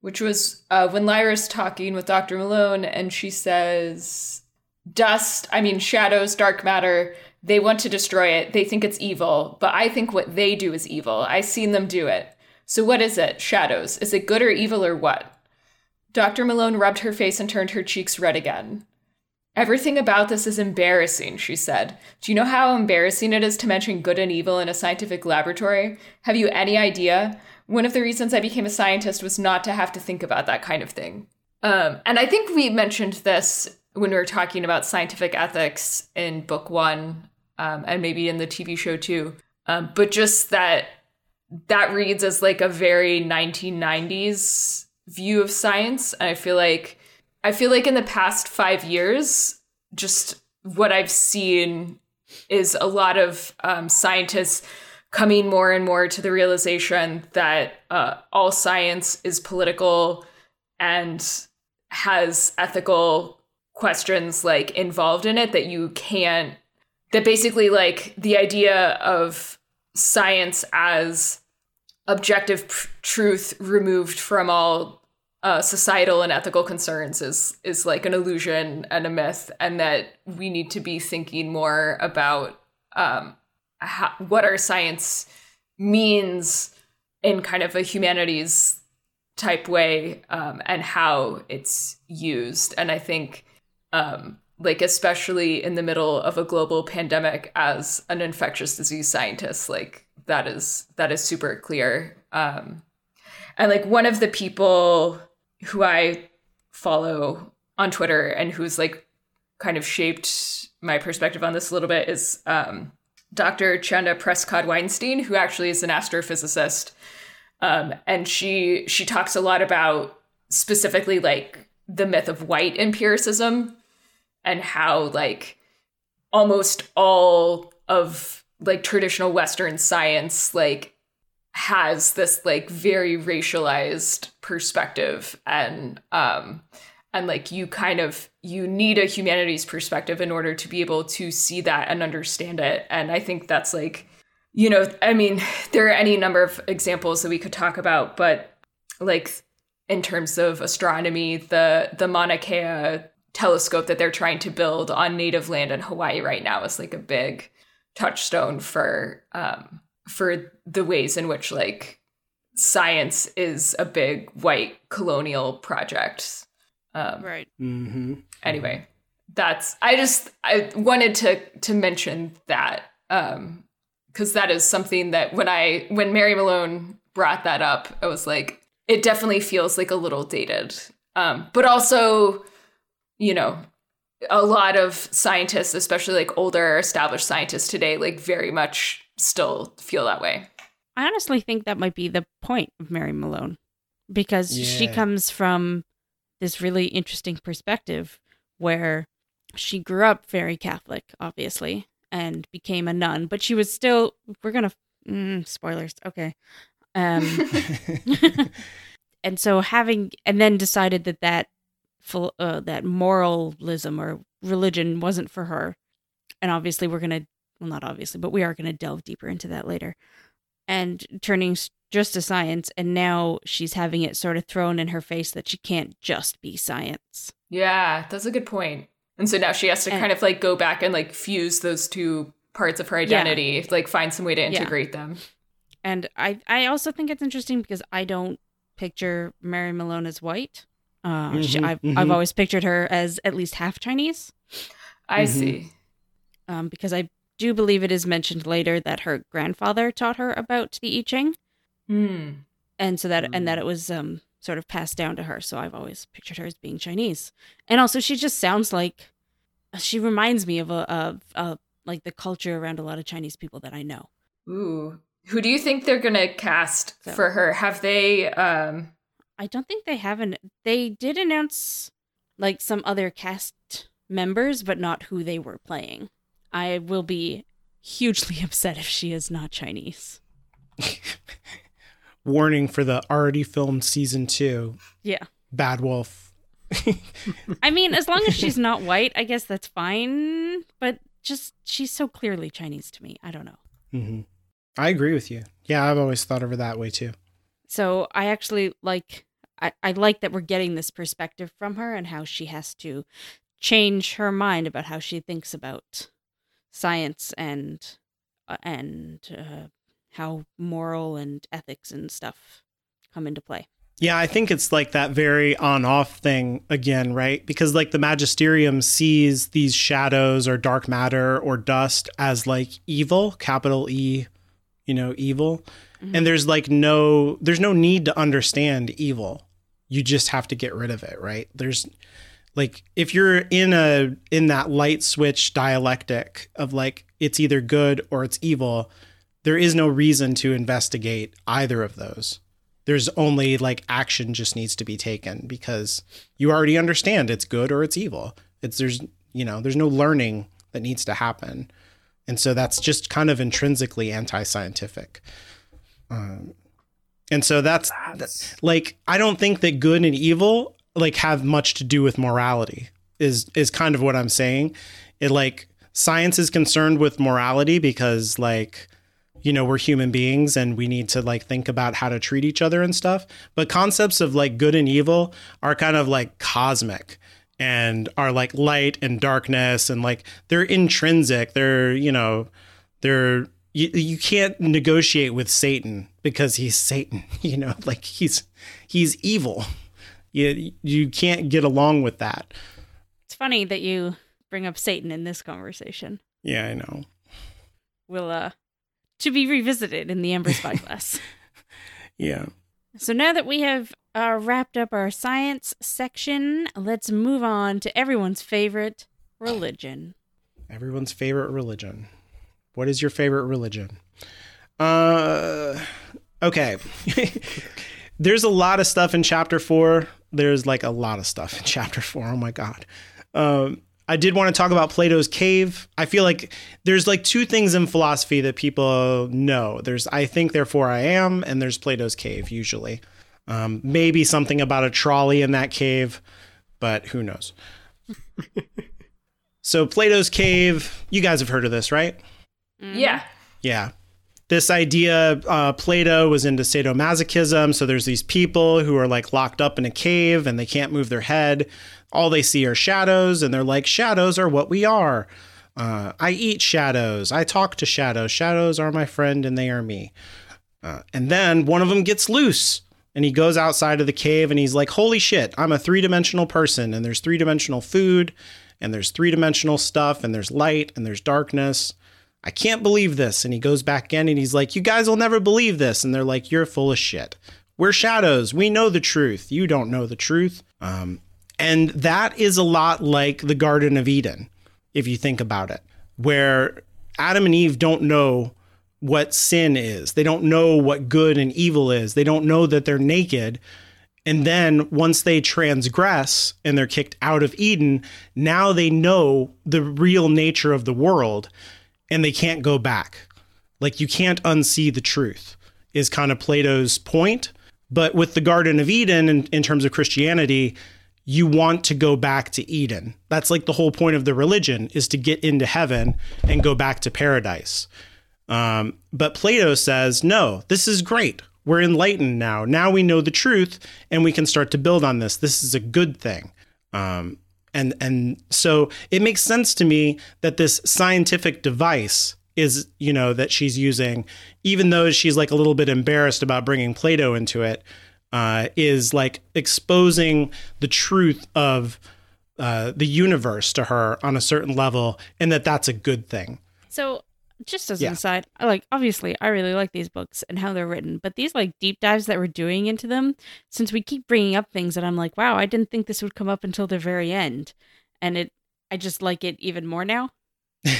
Which was uh, when Lyra's talking with Dr. Malone and she says, Dust, I mean, shadows, dark matter, they want to destroy it. They think it's evil, but I think what they do is evil. I've seen them do it. So what is it? Shadows. Is it good or evil or what? Dr. Malone rubbed her face and turned her cheeks red again. Everything about this is embarrassing, she said. Do you know how embarrassing it is to mention good and evil in a scientific laboratory? Have you any idea? One of the reasons I became a scientist was not to have to think about that kind of thing. Um, and I think we mentioned this when we were talking about scientific ethics in book one, um, and maybe in the TV show too. Um, but just that that reads as like a very 1990s view of science. And I feel like I feel like in the past five years, just what I've seen is a lot of um, scientists coming more and more to the realization that uh, all science is political and has ethical questions like involved in it that you can't that basically like the idea of science as objective pr- truth removed from all uh, societal and ethical concerns is is like an illusion and a myth, and that we need to be thinking more about um, how, what our science means in kind of a humanities type way, um, and how it's used. And I think, um, like especially in the middle of a global pandemic, as an infectious disease scientist, like that is that is super clear. Um, and like one of the people who I follow on Twitter and who's like kind of shaped my perspective on this a little bit is um, Dr. Chanda Prescod Weinstein, who actually is an astrophysicist. Um, and she she talks a lot about specifically like the myth of white empiricism and how like almost all of like traditional Western science like has this like very racialized perspective and um and like you kind of you need a humanities perspective in order to be able to see that and understand it. And i think that's like you know i mean there are any number of examples that we could talk about but like in terms of astronomy the the mauna kea telescope that they're trying to build on native land in hawaii right now is like a big touchstone for um for the ways in which like science is a big white colonial project um, Right. Mm-hmm. anyway that's i just i wanted to to mention that um because that is something that when i when mary malone brought that up i was like it definitely feels like a little dated um but also you know a lot of scientists especially like older established scientists today like very much still feel that way I honestly think that might be the point of Mary Malone because she comes from this really interesting perspective where she grew up very Catholic, obviously, and became a nun, but she was still, we're going to, mm, spoilers. Okay. Um, and so having, and then decided that that, uh, that moralism or religion wasn't for her. And obviously, we're going to, well, not obviously, but we are going to delve deeper into that later and turning just a science and now she's having it sort of thrown in her face that she can't just be science. Yeah that's a good point. point and so now she has to And- kind of like go back and like fuse those two parts of her identity like find some way to integrate them. And i i also think it's interesting because i don't picture mary malone as white. Uh she, Mhm, I've, I've mhm. always pictured her as at least half chinese. I Mhm. see. Um because i do believe it is mentioned later that her grandfather taught her about the i ching Hmm. and so that and that it was um sort of passed down to her so i've always pictured her as being chinese and also she just sounds like she reminds me of a of, of like the culture around a lot of chinese people that i know Ooh. Who do you think they're gonna cast So- for her? Have they um i don't think they haven't they did announce like some other cast members but not who they were playing i will be hugely upset if she is not chinese Warning for the already filmed season two. yeah Bad Wolf. i mean as long as she's not white i guess that's fine but just she's so clearly chinese to me i don't know hmm I agree with you. Yeah, I've always thought of her that way too. So I actually like I, I like that we're getting this perspective from her and how she has to change her mind about how she thinks about science and uh, and uh, how moral and ethics and stuff come into play. Yeah, I think it's like that very on off thing again, right? Because like the magisterium sees these shadows or dark matter or dust as like evil, capital E, you know, evil. And mm-hmm. there's like no there's no need to understand evil. You just have to get rid of it, right? There's like if you're in a in that light switch dialectic of like it's either good or it's evil, there is no reason to investigate either of those there's only like action just needs to be taken because you already understand it's good or it's evil. It's there's you know there's no learning that needs to happen, and so that's just kind of intrinsically anti-scientific. Um, and so that's, That's- like I don't think that good and evil like have much to do with morality. Is is kind of what I'm saying. It like science is concerned with morality because like you know we're human beings and we need to like think about how to treat each other and stuff. But concepts of like good and evil are kind of like cosmic and are like light and darkness and like they're intrinsic. They're you know they're you, you can't negotiate with satan because he's satan you know like he's he's evil. You you can't get along with that. It's funny that you bring up Satan in this conversation. yeah i know. We'll uh to be revisited in the Amber Spyglass. yeah So now that we have uh, wrapped up our science section, let's move on to everyone's favorite religion. Everyone's favorite religion. What is your favorite religion? Uh okay. There's a lot of stuff in chapter 4. There's like a lot of stuff in chapter 4. Oh my god. Um I did want to talk about Plato's cave. I feel like there's like two things in philosophy that people know. There's I think therefore I am and there's Plato's cave usually. Um, maybe something about a trolley in that cave. but who knows? so Plato's cave, you guys have heard of this, right? Yeah. Yeah. This idea, uh, Plato was into sadomasochism. So there's these people who are like locked up in a cave and they can't move their head. All they see are shadows, and they're like, shadows are what we are. Uh, I eat shadows. I talk to shadows. Shadows are my friend and they are me. Uh, and then one of them gets loose and he goes outside of the cave and he's like, Holy shit, I'm a three dimensional person and there's three dimensional food and there's three dimensional stuff and there's light and there's darkness. I can't believe this. And he goes back in and he's like, You guys will never believe this. And they're like, You're full of shit. We're shadows. We know the truth. You don't know the truth. Um, and that is a lot like the Garden of Eden, if you think about it, where Adam and Eve don't know what sin is. They don't know what good and evil is. They don't know that they're naked. And then once they transgress and they're kicked out of Eden, now they know the real nature of the world and they can't go back. Like you can't unsee the truth, is kind of Plato's point. But with the Garden of Eden, in, in terms of Christianity, you want to go back to Eden. That's like the whole point of the religion is to get into heaven and go back to paradise. Um, but Plato says, no, this is great. We're enlightened now. Now we know the truth and we can start to build on this. This is a good thing. Um, and and so it makes sense to me that this scientific device is you know that she's using even though she's like a little bit embarrassed about bringing plato into it uh, is like exposing the truth of uh, the universe to her on a certain level and that that's a good thing So, just as Yeah. an aside, I like obviously I really like these books and how they're written, but these like deep dives that we're doing into them, since we keep bringing up things that I'm like, wow, I didn't think this would come up until the very end, and it, I just like it even more now.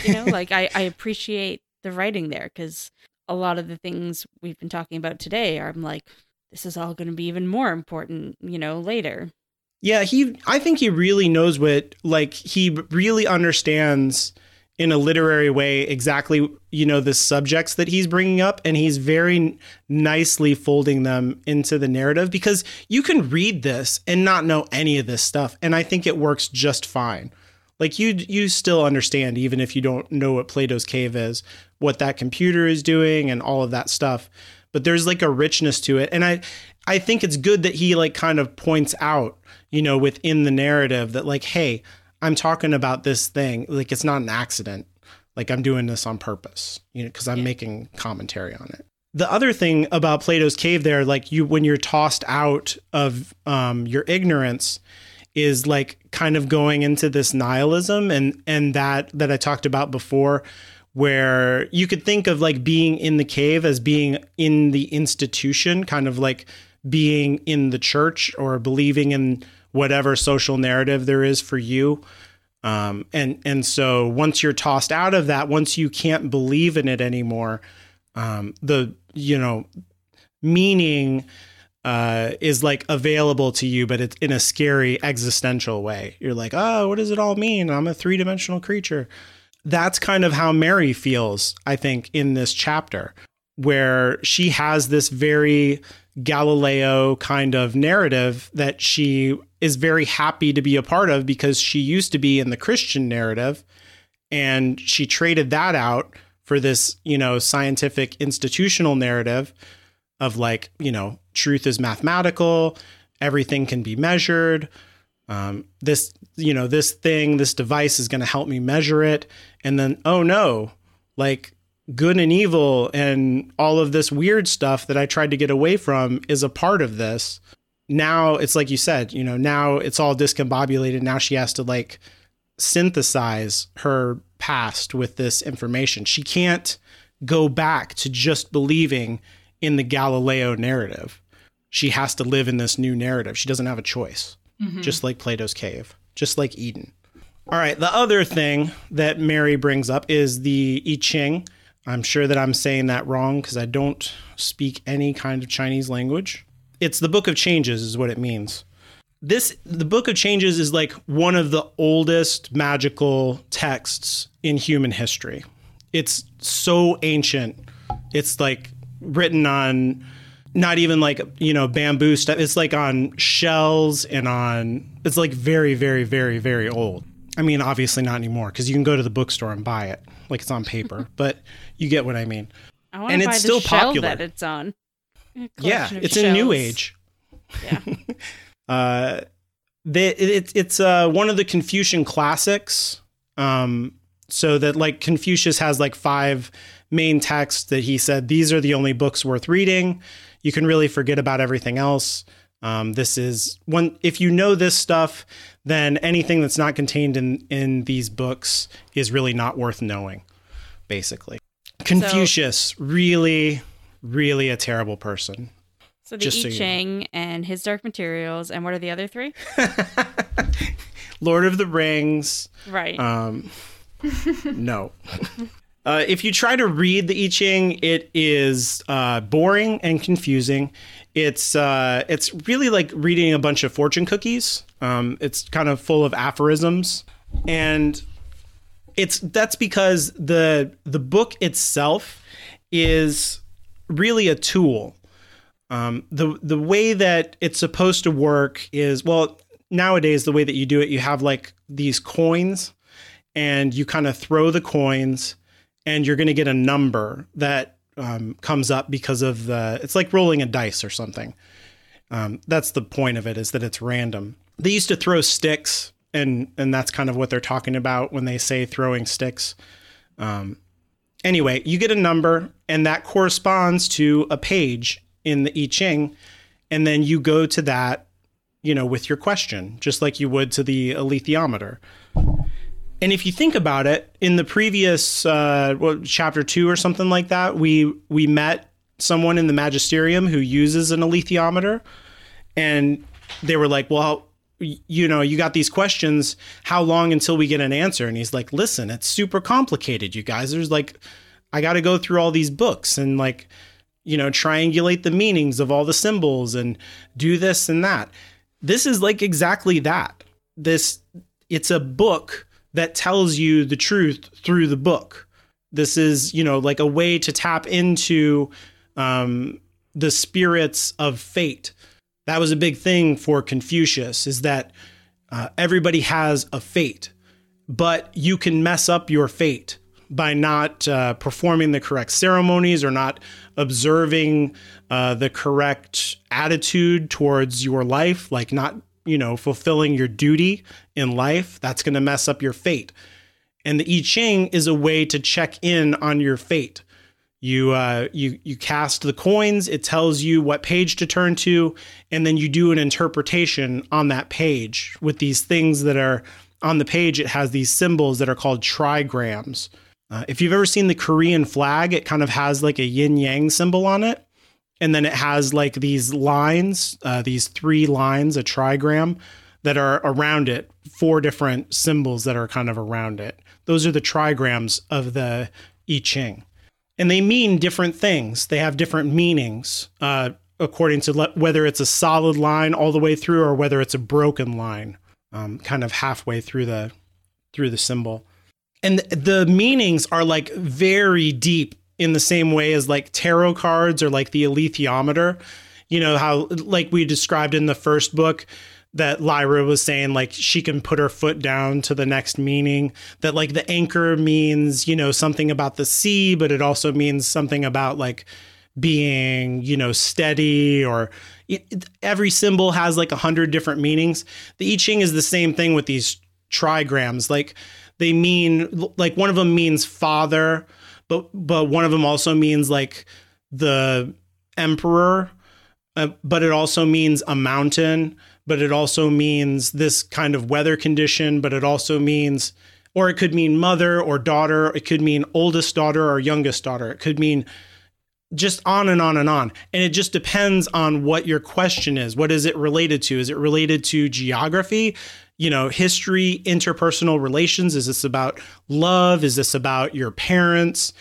You know, like I I appreciate the writing there because a lot of the things we've been talking about today are I'm like, this is all going to be even more important, you know, later. Yeah, he I think he really knows what like he really understands in a literary way exactly you know the subjects that he's bringing up and he's very nicely folding them into the narrative because you can read this and not know any of this stuff and I think it works just fine. Like you you still understand even if you don't know what Plato's cave is, what that computer is doing and all of that stuff. But there's like a richness to it and I I think it's good that he like kind of points out, you know, within the narrative that like, hey, I'm talking about this thing, like it's not an accident. Like I'm doing this on purpose, you know, because I'm Yeah. making commentary on it. The other thing about Plato's cave there, like you when you're tossed out of um, your ignorance, is like kind of going into this nihilism and and that that I talked about before where you could think of like being in the cave as being in the institution kind of like being in the church or believing in whatever social narrative there is for you um, and and so once you're tossed out of that once you can't believe in it anymore um, the you know meaning uh, is like available to you, but it's in a scary existential way. You're like, oh, what does it all mean? I'm a three dimensional creature. That's kind of how Mary feels, I think, in this chapter, where she has this very Galileo kind of narrative that she is very happy to be a part of because she used to be in the Christian narrative and she traded that out for this, you know, scientific institutional narrative of like, you know, truth is mathematical, everything can be measured. Um, this, you know, this thing, this device is going to help me measure it. And then, oh no, like good and evil and all of this weird stuff that I tried to get away from is a part of this. Now it's like you said, you know, now it's all discombobulated. Now she has to like synthesize her past with this information. She can't go back to just believing in the Galileo narrative. She has to live in this new narrative. She doesn't have a choice, Mm-hmm. just like Plato's cave, just like Eden. All right, the other thing that Mary brings up is the I Ching. I'm sure that I'm saying that wrong because I don't speak any kind of Chinese language. It's the Book of Changes, is what it means. This the Book of Changes is like one of the oldest magical texts in human history. It's so ancient. It's like written on not even like you know bamboo stuff. It's like on shells and on. It's like very, very, very, very old. I mean, obviously not anymore because you can go to the bookstore and buy it, like it's on paper. but you get what I mean. I And it's still popular. that it's on. Yeah, it's a new age. Yeah. Uh, they, it, it's it's uh, one of the Confucian classics. Um, so that like Confucius has like five main texts that he said these are the only books worth reading. You can really forget about everything else. Um, this is one. If you know this stuff, then anything that's not contained in in these books is really not worth knowing. Basically, Confucius really, really a terrible person. So the Just I so you know. And his dark materials, and what are the other three? Lord of the Rings. Right. Um, no. Uh, if you try to read the I Ching, it is uh, boring and confusing. It's uh, it's really like reading a bunch of fortune cookies. Um, it's kind of full of aphorisms, and it's that's because the the book itself is really a tool. Um, the the way that it's supposed to work is well nowadays the way that you do it you have like these coins and you kind of throw the coins and you're going to get a number that um, comes up because of the it's like rolling a dice or something. Um, that's the point of it is that it's random. They used to throw sticks and and that's kind of what they're talking about when they say throwing sticks. Um, anyway you get a number and that corresponds to a page in the i ching and then you go to that you know with your question just like you would to the alethiometer and if you think about it, in the previous uh, what, chapter two or something like that, we we met someone in the magisterium who uses an alethiometer, and they were like, "Well, you know, you got these questions. How long until we get an answer?" And he's like, "Listen, it's super complicated, you guys. There's like, I got to go through all these books and like, you know, triangulate the meanings of all the symbols and do this and that. This is like exactly that. This it's a book." That tells you the truth through the book. This is, you know, like a way to tap into um, the spirits of fate. That was a big thing for Confucius, is that uh, everybody has a fate, but you can mess up your fate by not uh, performing the correct ceremonies or not observing uh, the correct attitude towards your life, like not you know, fulfilling your duty in life, that's going to mess up your fate. And the I Ching is a way to check in on your fate. You uh, you you cast the coins. It tells you what page to turn to, and then you do an interpretation on that page with these things that are on the page. It has these symbols that are called trigrams. Uh, if you've ever seen the Korean flag, it kind of has like a yin yang symbol on it and then it has like these lines, uh, these three lines, a trigram that are around it, four different symbols that are kind of around it. Those are the trigrams of the I Ching. And they mean different things. They have different meanings uh, according to le- whether it's a solid line all the way through or whether it's a broken line, um, kind of halfway through the through the symbol. And the meanings are like very deep in the same way as like tarot cards or like the alethiometer. You know, how like we described in the first book that Lyra was saying like she can put her foot down to the next meaning that like the anchor means, you know, something about the sea, but it also means something about like being, you know, steady or it, every symbol has like a hundred different meanings. The I Ching is the same thing with these trigrams. Like they mean like one of them means father, but but one of them also means like the emperor uh, but it also means a mountain but it also means this kind of weather condition but it also means or it could mean mother or daughter it could mean oldest daughter or youngest daughter it could mean just on and on and on. And it just depends on what your question is. What is it related to? Is it related to geography? You know history interpersonal relations? Is this about love? Is this about your parents?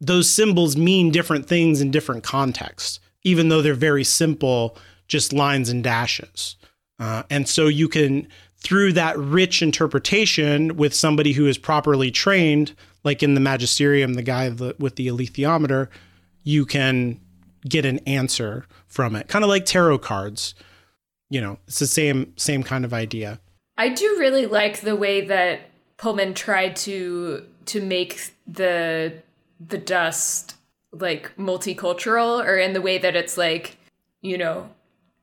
Those symbols mean different things in different contexts even though they're very simple just lines and dashes. Uh, and so you can through that rich interpretation with somebody who is properly trained like in the magisterium the guy with the alethiometer you can get an answer from it. Kind of like tarot cards. You know, it's the same same kind of idea. I do really like the way that Pullman tried to to make the the dust like multicultural or in the way that it's like, you know,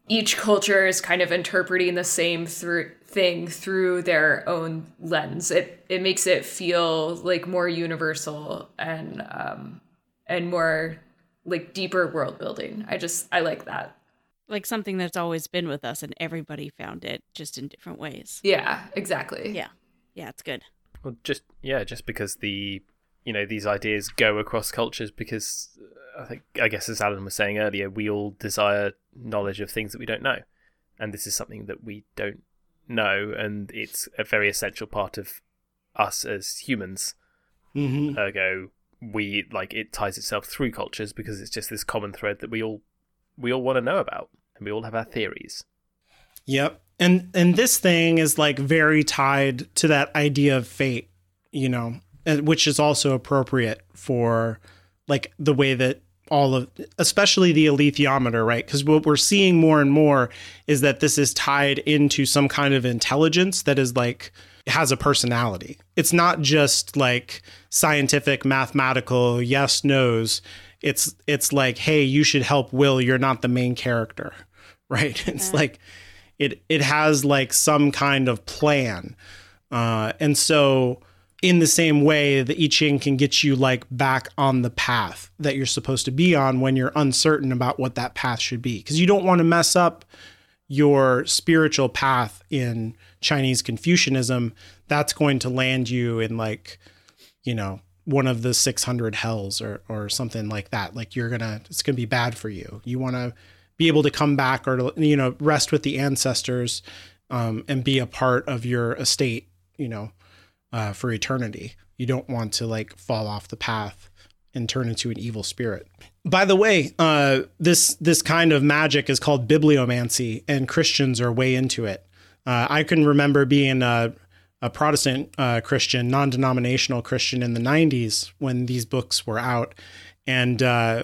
each culture is kind of interpreting the same through thing through their own lens. It it makes it feel like more universal and um and more like deeper world building. I just I like that. Like something that's always been with us and everybody found it just in different ways. Yeah, exactly. Yeah. Yeah, it's good. Well, just yeah, just because the you know these ideas go across cultures because uh, I think I guess as Alan was saying earlier, we all desire knowledge of things that we don't know, and this is something that we don't know, and it's a very essential part of us as humans. Mm-hmm. Ergo, we like it ties itself through cultures because it's just this common thread that we all we all want to know about, and we all have our theories. Yep. And and this thing is like very tied to that idea of fate, you know, which is also appropriate for like the way that all of especially the alethiometer, right? Because what we're seeing more and more is that this is tied into some kind of intelligence that is like has a personality. It's not just like scientific mathematical yes nos. It's it's like, hey, you should help Will, you're not the main character. Right? It's like it it has like some kind of plan. Uh, and so in the same way the I Ching can get you like back on the path that you're supposed to be on when you're uncertain about what that path should be because you don't want to mess up your spiritual path in Chinese Confucianism that's going to land you in like you know one of the 600 hells or or something like that. Like you're going to it's going to be bad for you. You want to be able to come back or to, you know rest with the ancestors um, and be a part of your estate you know uh, for eternity. You don't want to like fall off the path and turn into an evil spirit. By the way uh, this this kind of magic is called bibliomancy and christians are way into it uh, i can remember being a, a protestant uh, christian non-denominational christian in the 90s when these books were out. And uh,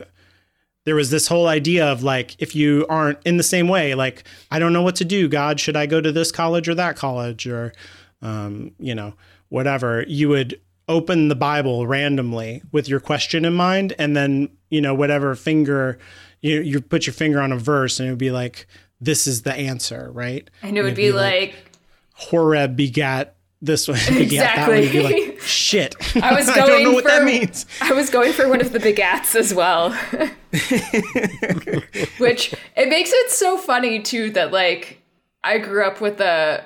there was this whole idea of like if you aren't in the same way like i don't know what to do. God should i go to this college or that college? Or um, you know whatever. You would open the bible randomly with your question in mind and then you know whatever finger you you put your finger on a verse and it would be like this is the answer right? And it would it'd be, like, horeb begat this one begat that one. You'd be Exactly. like shit. I was i don't going know what for that means. I was going for one of the begats as well. Which it makes it so funny too that like I grew up with a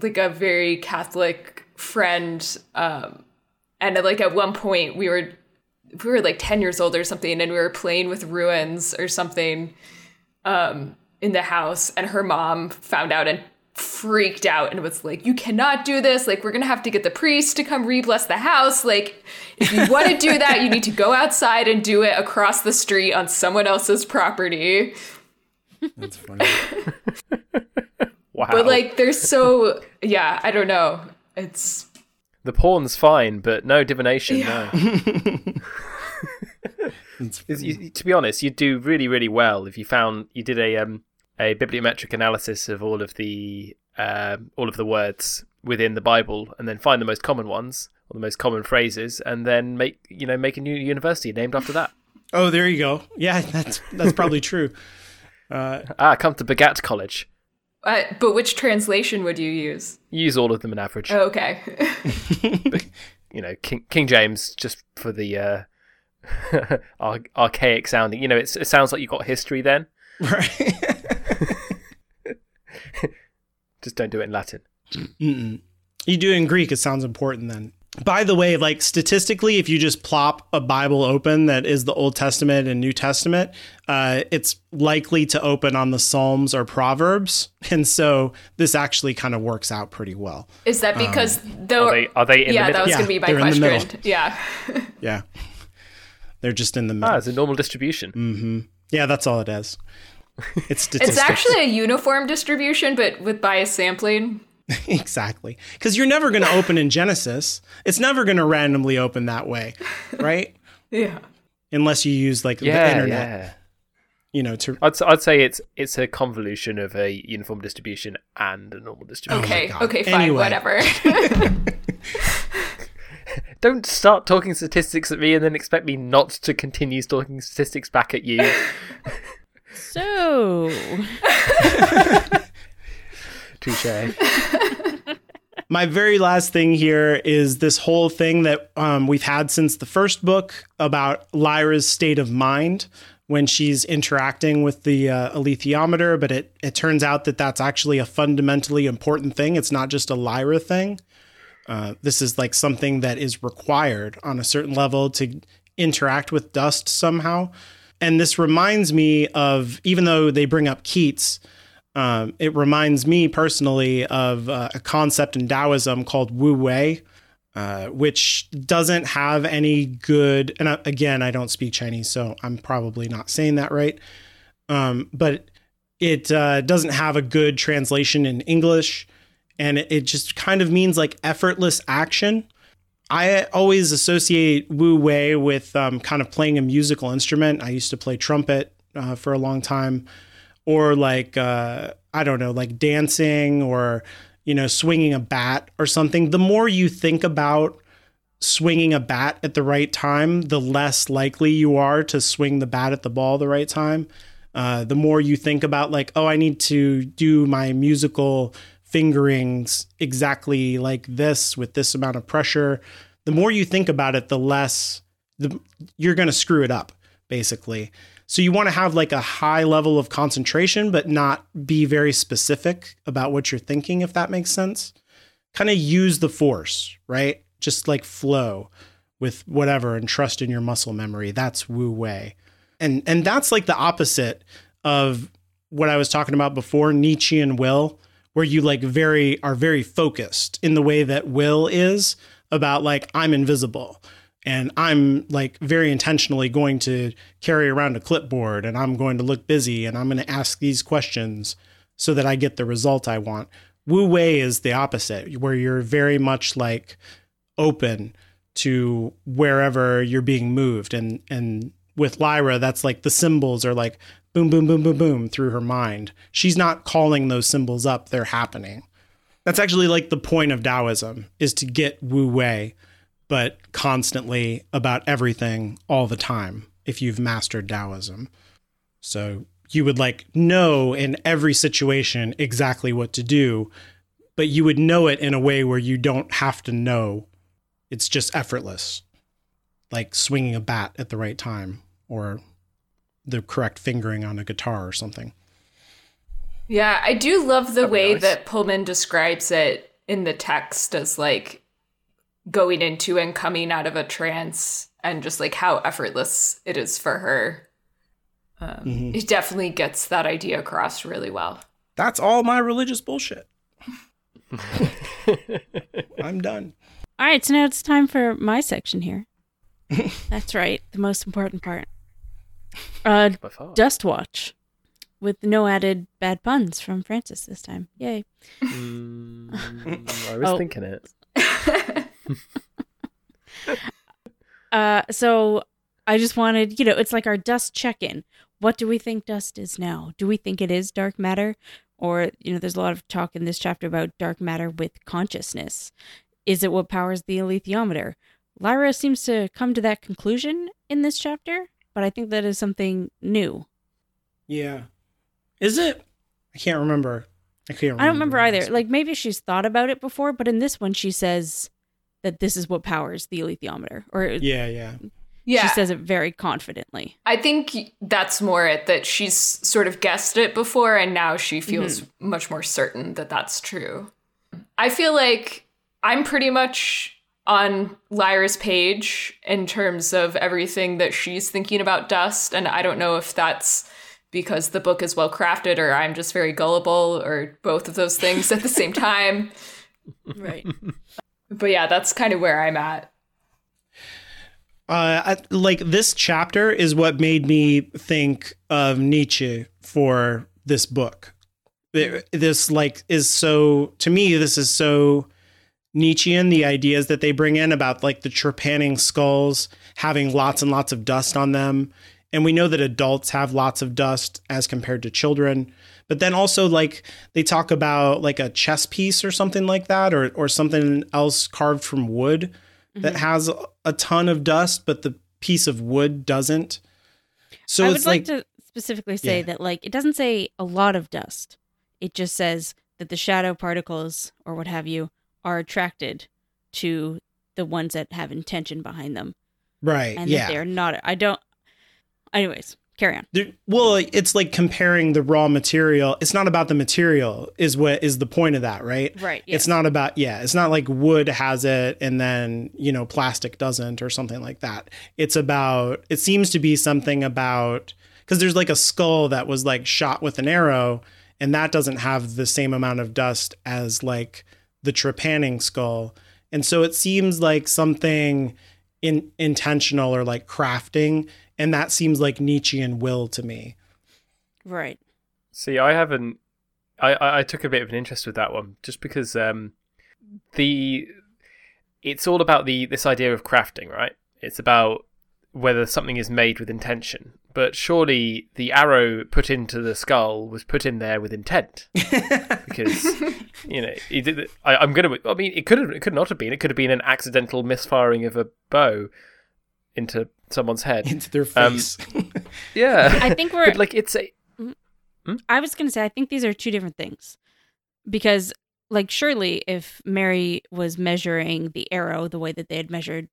like a very Catholic friend um and like at one point we were we were like 10 years old or something and we were playing with ruins or something. Um in the house and her mom found out and freaked out and was like you cannot do this like we're gonna have to get the priest to come re-bless the house like if you want to do that you need to go outside and do it across the street on someone else's property that's funny Wow. but like they're so yeah i don't know it's the porn's fine, but no divination. No. It's Is- you- to be honest, you'd do really, really well if you found you did a um a bibliometric analysis of all of the um all of the words within the Bible, and then find the most common ones or the most common phrases, and then make you know make a new university named after that. oh there you go yeah that's that's probably true uh, Ah, come to Begat College. uh, but which translation would you use Use all of them in average. oh, okay You know, King King James just for the uh, ar- archaic sounding. You know, it's, it sounds like you got history then. right Just don't do it in Latin. Mm-mm. You do it in Greek, it sounds important then. By the way, like statistically, if you just plop a Bible open that is the Old Testament and New Testament, uh, it's likely to open on the Psalms or Proverbs. And so this actually kind of works out pretty well. is that because though Are they are they in yeah the that was Yeah, gonna be my they're in the question yeah Yeah. They're just in the Ah, it's a normal distribution. Mm-hmm. Yeah, that's all it is. It's statistics. it's actually a uniform distribution but with bias sampling exactly. Because you're never going to open in Genesis. It's never going to randomly open that way, right? yeah Unless you use like the internet. yeah. you know, to I'd, s- I'd say it's it's a convolution of a uniform distribution and a normal distribution. Okay, God. okay, fine, Anyway. whatever. Don't start talking statistics at me and then expect me not to continue talking statistics back at you. So, Touche. my very last thing here is this whole thing that um, we've had since the first book about Lyra's state of mind when she's interacting with the uh, alethiometer, but it, it turns out that that's actually a fundamentally important thing. It's not just a Lyra thing. Uh, this is like something that is required on a certain level to interact with dust somehow. And this reminds me of, even though they bring up Keats, um, it reminds me personally of uh, a concept in Taoism called Wu Wei, uh, which doesn't have any good. And I, again, I don't speak Chinese, so I'm probably not saying that right. Um, but it uh, doesn't have a good translation in English, and it, just kind of means like effortless action. I always associate Wu Wei with um, kind of playing a musical instrument. I used to play trumpet uh, for a long time, or like uh, I don't know, like dancing or you know, swinging a bat or something. The more you think about swinging a bat at the right time, the less likely you are to swing the bat at the ball the right time. Uh, the more you think about like, oh, I need to do my musical fingerings exactly like this with this amount of pressure. The more you think about it, the less the, you're going to screw it up, basically. So you want to have like a high level of concentration, but not be very specific about what you're thinking, if that makes sense. Kind of use the force, right? Just like flow with whatever and trust in your muscle memory. That's Wu Wei. And and that's like the opposite of what I was talking about before, Nietzschean will, where you like very are very focused in the way that will is about like I'm invisible and I'm like very intentionally going to carry around a clipboard and I'm going to look busy and I'm going to ask these questions so that I get the result I want. Wu Wei is the opposite, where you're very much like open to wherever you're being moved. And and with Lyra, that's like the symbols are like boom, boom, boom, boom, boom through her mind. She's not calling those symbols up, they're happening. That's actually like the point of Taoism is to get Wu Wei but constantly about everything all the time if you've mastered Taoism. So you would like know in every situation exactly what to do, but you would know it in a way where you don't have to know. It's just effortless, like swinging a bat at the right time or the correct fingering on a guitar or something. Yeah, I do love the That'd way nice. that Pullman describes it in the text as like going into and coming out of a trance and just like how effortless it is for her. Um, Mhm. It definitely gets that idea across really well. That's all my religious bullshit. I'm done. all right, so now it's time for my section here. That's right, the most important part. Uh, Dust Watch, with no added bad puns from Francis this time. Yay! Mm, I was Oh. thinking it. Uh, so I just wanted, you know, it's like our dust check-in. What do we think dust is now? Do we think it is dark matter, or you know, there's a lot of talk in this chapter about dark matter with consciousness. Is it what powers the alethiometer? Lyra seems to come to that conclusion in this chapter, but I think that is something new. Yeah. Is it? I can't remember. I can't remember. I don't remember either. Like maybe she's thought about it before, but in this one she says that this is what powers the alethiometer, or Yeah, yeah. yeah, she says it very confidently. I think that's more it that she's sort of guessed it before and now she mm-hmm. feels much more certain that that's true. I feel like I'm pretty much on Lyra's page in terms of everything that she's thinking about dust and I don't know if that's because the book is well crafted or I'm just very gullible or both of those things at the same time. Right. But yeah, that's kind of where I'm at. Uh, I, like this chapter is what made me think of Nietzsche for this book. It- this like is so to me. This is so Nietzschean. The ideas that they bring in about like the trepanning skulls having lots and lots of dust on them And we know that adults have lots of dust as compared to children. But then also like they talk about like a chess piece or something like that or or something else carved from wood that Mm-hmm. has a ton of dust but the piece of wood doesn't. So I would like, like, to specifically say Yeah. that like it doesn't say a lot of dust. It just says that the shadow particles or what have you are attracted to the ones that have intention behind them right, and yeah. that they're not I don't anyways, carry on. There- well, it's like comparing the raw material. It's not about the material, is what is the point of that, right? Right. It's not about yeah. It's not like wood has it and then you know plastic doesn't or something like that. It's about. It seems to be something about because there's like a skull that was like shot with an arrow, and that doesn't have the same amount of dust as like the trepanning skull, and so it seems like something in intentional or like crafting and that seems like Nietzschean will to me. Right. See, I haven't. I, I I took a bit of an interest with that one just because um, the it's all about the this idea of crafting, right? It's about whether something is made with intention. But surely the arrow put into the skull was put in there with intent, because you know he did. it- I, I'm gonna. I mean, it could have. It could not have been. It could have been an accidental misfiring of a bow into someone's head. into their Um, face. Yeah, I think we're but like it's a I was going to say, I think these are two different things. Because, like, surely if Mary was measuring the arrow the way that they had measured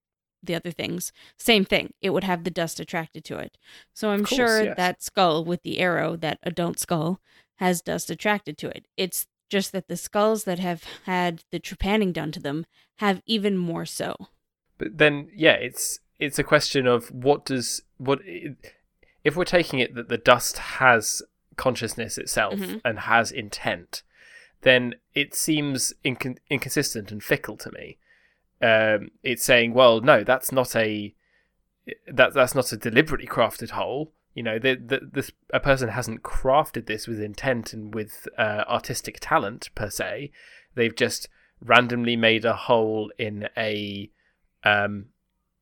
the other things, same thing. It would have the dust attracted to it. So I'm course, sure yes. that skull with the arrow, that adult skull, has dust attracted to it. It's just that the skulls that have had the trepanning done to them have even more so. But then, yeah, it's it's a question of what does what if we're taking it that the dust has consciousness itself Mhm. and has intent, then it seems incon- inconsistent and fickle to me. Um, it's saying, well, no, that's not a that that's not a deliberately crafted hole. You know, the, the, this a person hasn't crafted this with intent and with uh, artistic talent per se. They've just randomly made a hole in a, um,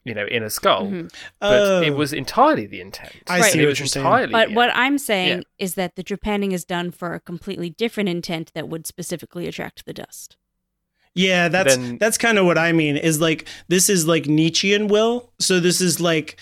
you know, in a skull. Mhm. But Oh, it was entirely the intent. I Right. see It what you're saying. But yeah. what I'm saying Yeah. is that the trepanning is done for a completely different intent that would specifically attract the dust. Yeah, that's Then- that's kind of what I mean. Is like this is like Nietzschean will. So this is like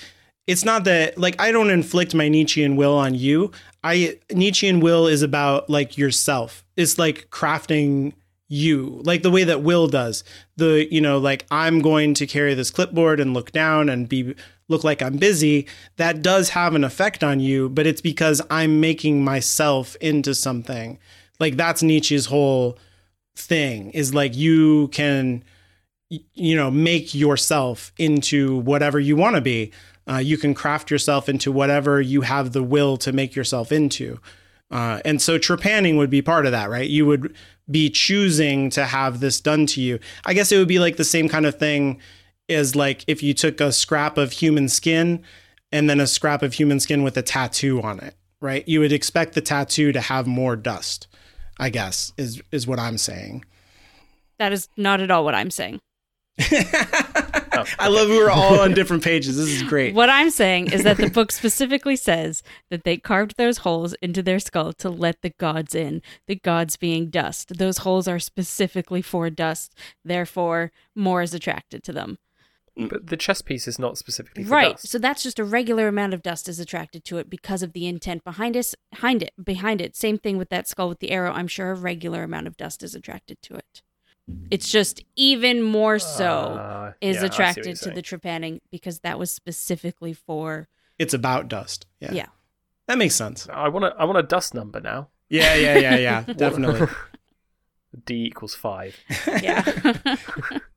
it's not that like I don't inflict my Nietzschean will on you. I Nietzschean will is about like yourself. It's like crafting you, like the way that Will does. The you know like I'm going to carry this clipboard and look down and be look like I'm busy. That does have an effect on you, but it's because I'm making myself into something. Like that's Nietzsche's whole thing is like you can you know make yourself into whatever you want to be. Uh, you can craft yourself into whatever you have the will to make yourself into. Uh, and so trepanning would be part of that right? You would be choosing to have this done to you. I guess it would be like the same kind of thing as like if you took a scrap of human skin and then a scrap of human skin with a tattoo on it right? You would expect the tattoo to have more dust i guess is is what i'm saying That is not at all what I'm saying. Oh, I love we're all on different pages. This is great. What I'm saying is that the book specifically says that they carved those holes into their skull to let the gods in, the gods being dust. Those holes are specifically for dust, therefore, more is attracted to them. But the chess piece is not specifically for Right. dust. So that's just a regular amount of dust is attracted to it because of the intent behind us behind it behind it. Same thing with that skull with the arrow. I'm sure a regular amount of dust is attracted to it. It's just even more so Ah, is yeah, I see what attracted to saying. the trepanning because that was specifically for It's about dust. Yeah. Yeah. That makes sense. I want a I want a dust number now. Yeah, yeah, yeah, yeah. Definitely. D equals five. yeah.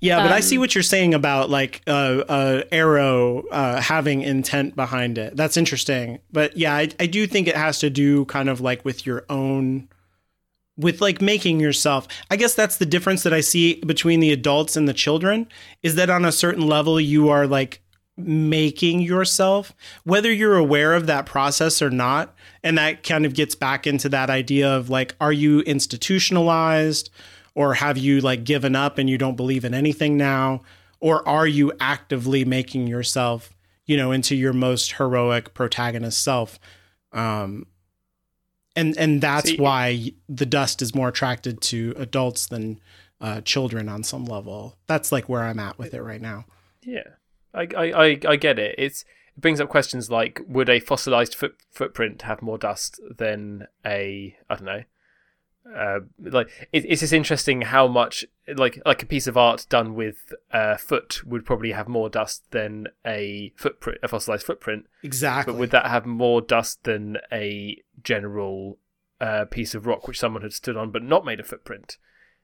Yeah, but I see Um, what you're saying about like uh, uh, arrow uh, having intent behind it. That's interesting. But yeah, I, I do think it has to do kind of like with your own, with like making yourself. I guess that's the difference that I see between the adults and the children is that on a certain level you are like making yourself, whether you're aware of that process or not. And that kind of gets back into that idea of like, are you institutionalized? Or have you like given up and you don't believe in anything now or are you actively making yourself you know, into your most heroic protagonist self. Um, and and that's See- why the dust is more attracted to adults than uh, children on some level. That's like where I'm at with it right now. Yeah, I, I, I, I get it. It's it brings up questions like would a fossilized foot, footprint have more dust than a I don't know. Uh, like it, it's just interesting how much like like a piece of art done with a foot would probably have more dust than a footprint a fossilized footprint Exactly. but would that have more dust than a general uh, piece of rock which someone had stood on but not made a footprint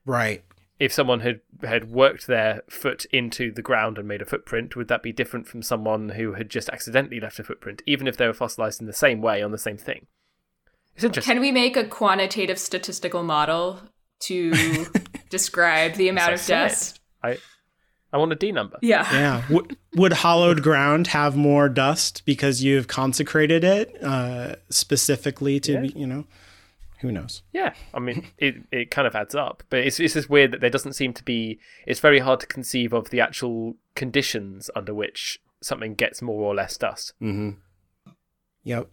right. if someone had had worked their foot into the ground and made a footprint, would that be different from someone who had just accidentally left a footprint, even if they were fossilized in the same way on the same thing? It's interesting. Can we make a quantitative statistical model to describe the amount of dust? I I want a D number. Yeah. Yeah. would, would hollowed ground have more dust because you've consecrated it uh, specifically to, Yeah. be, you know, who knows? Yeah, I mean, it, it kind of adds up, but it's it's just weird that there doesn't seem to be. It's very hard to conceive of the actual conditions under which something gets more or less dust. Mm-hmm. Yep.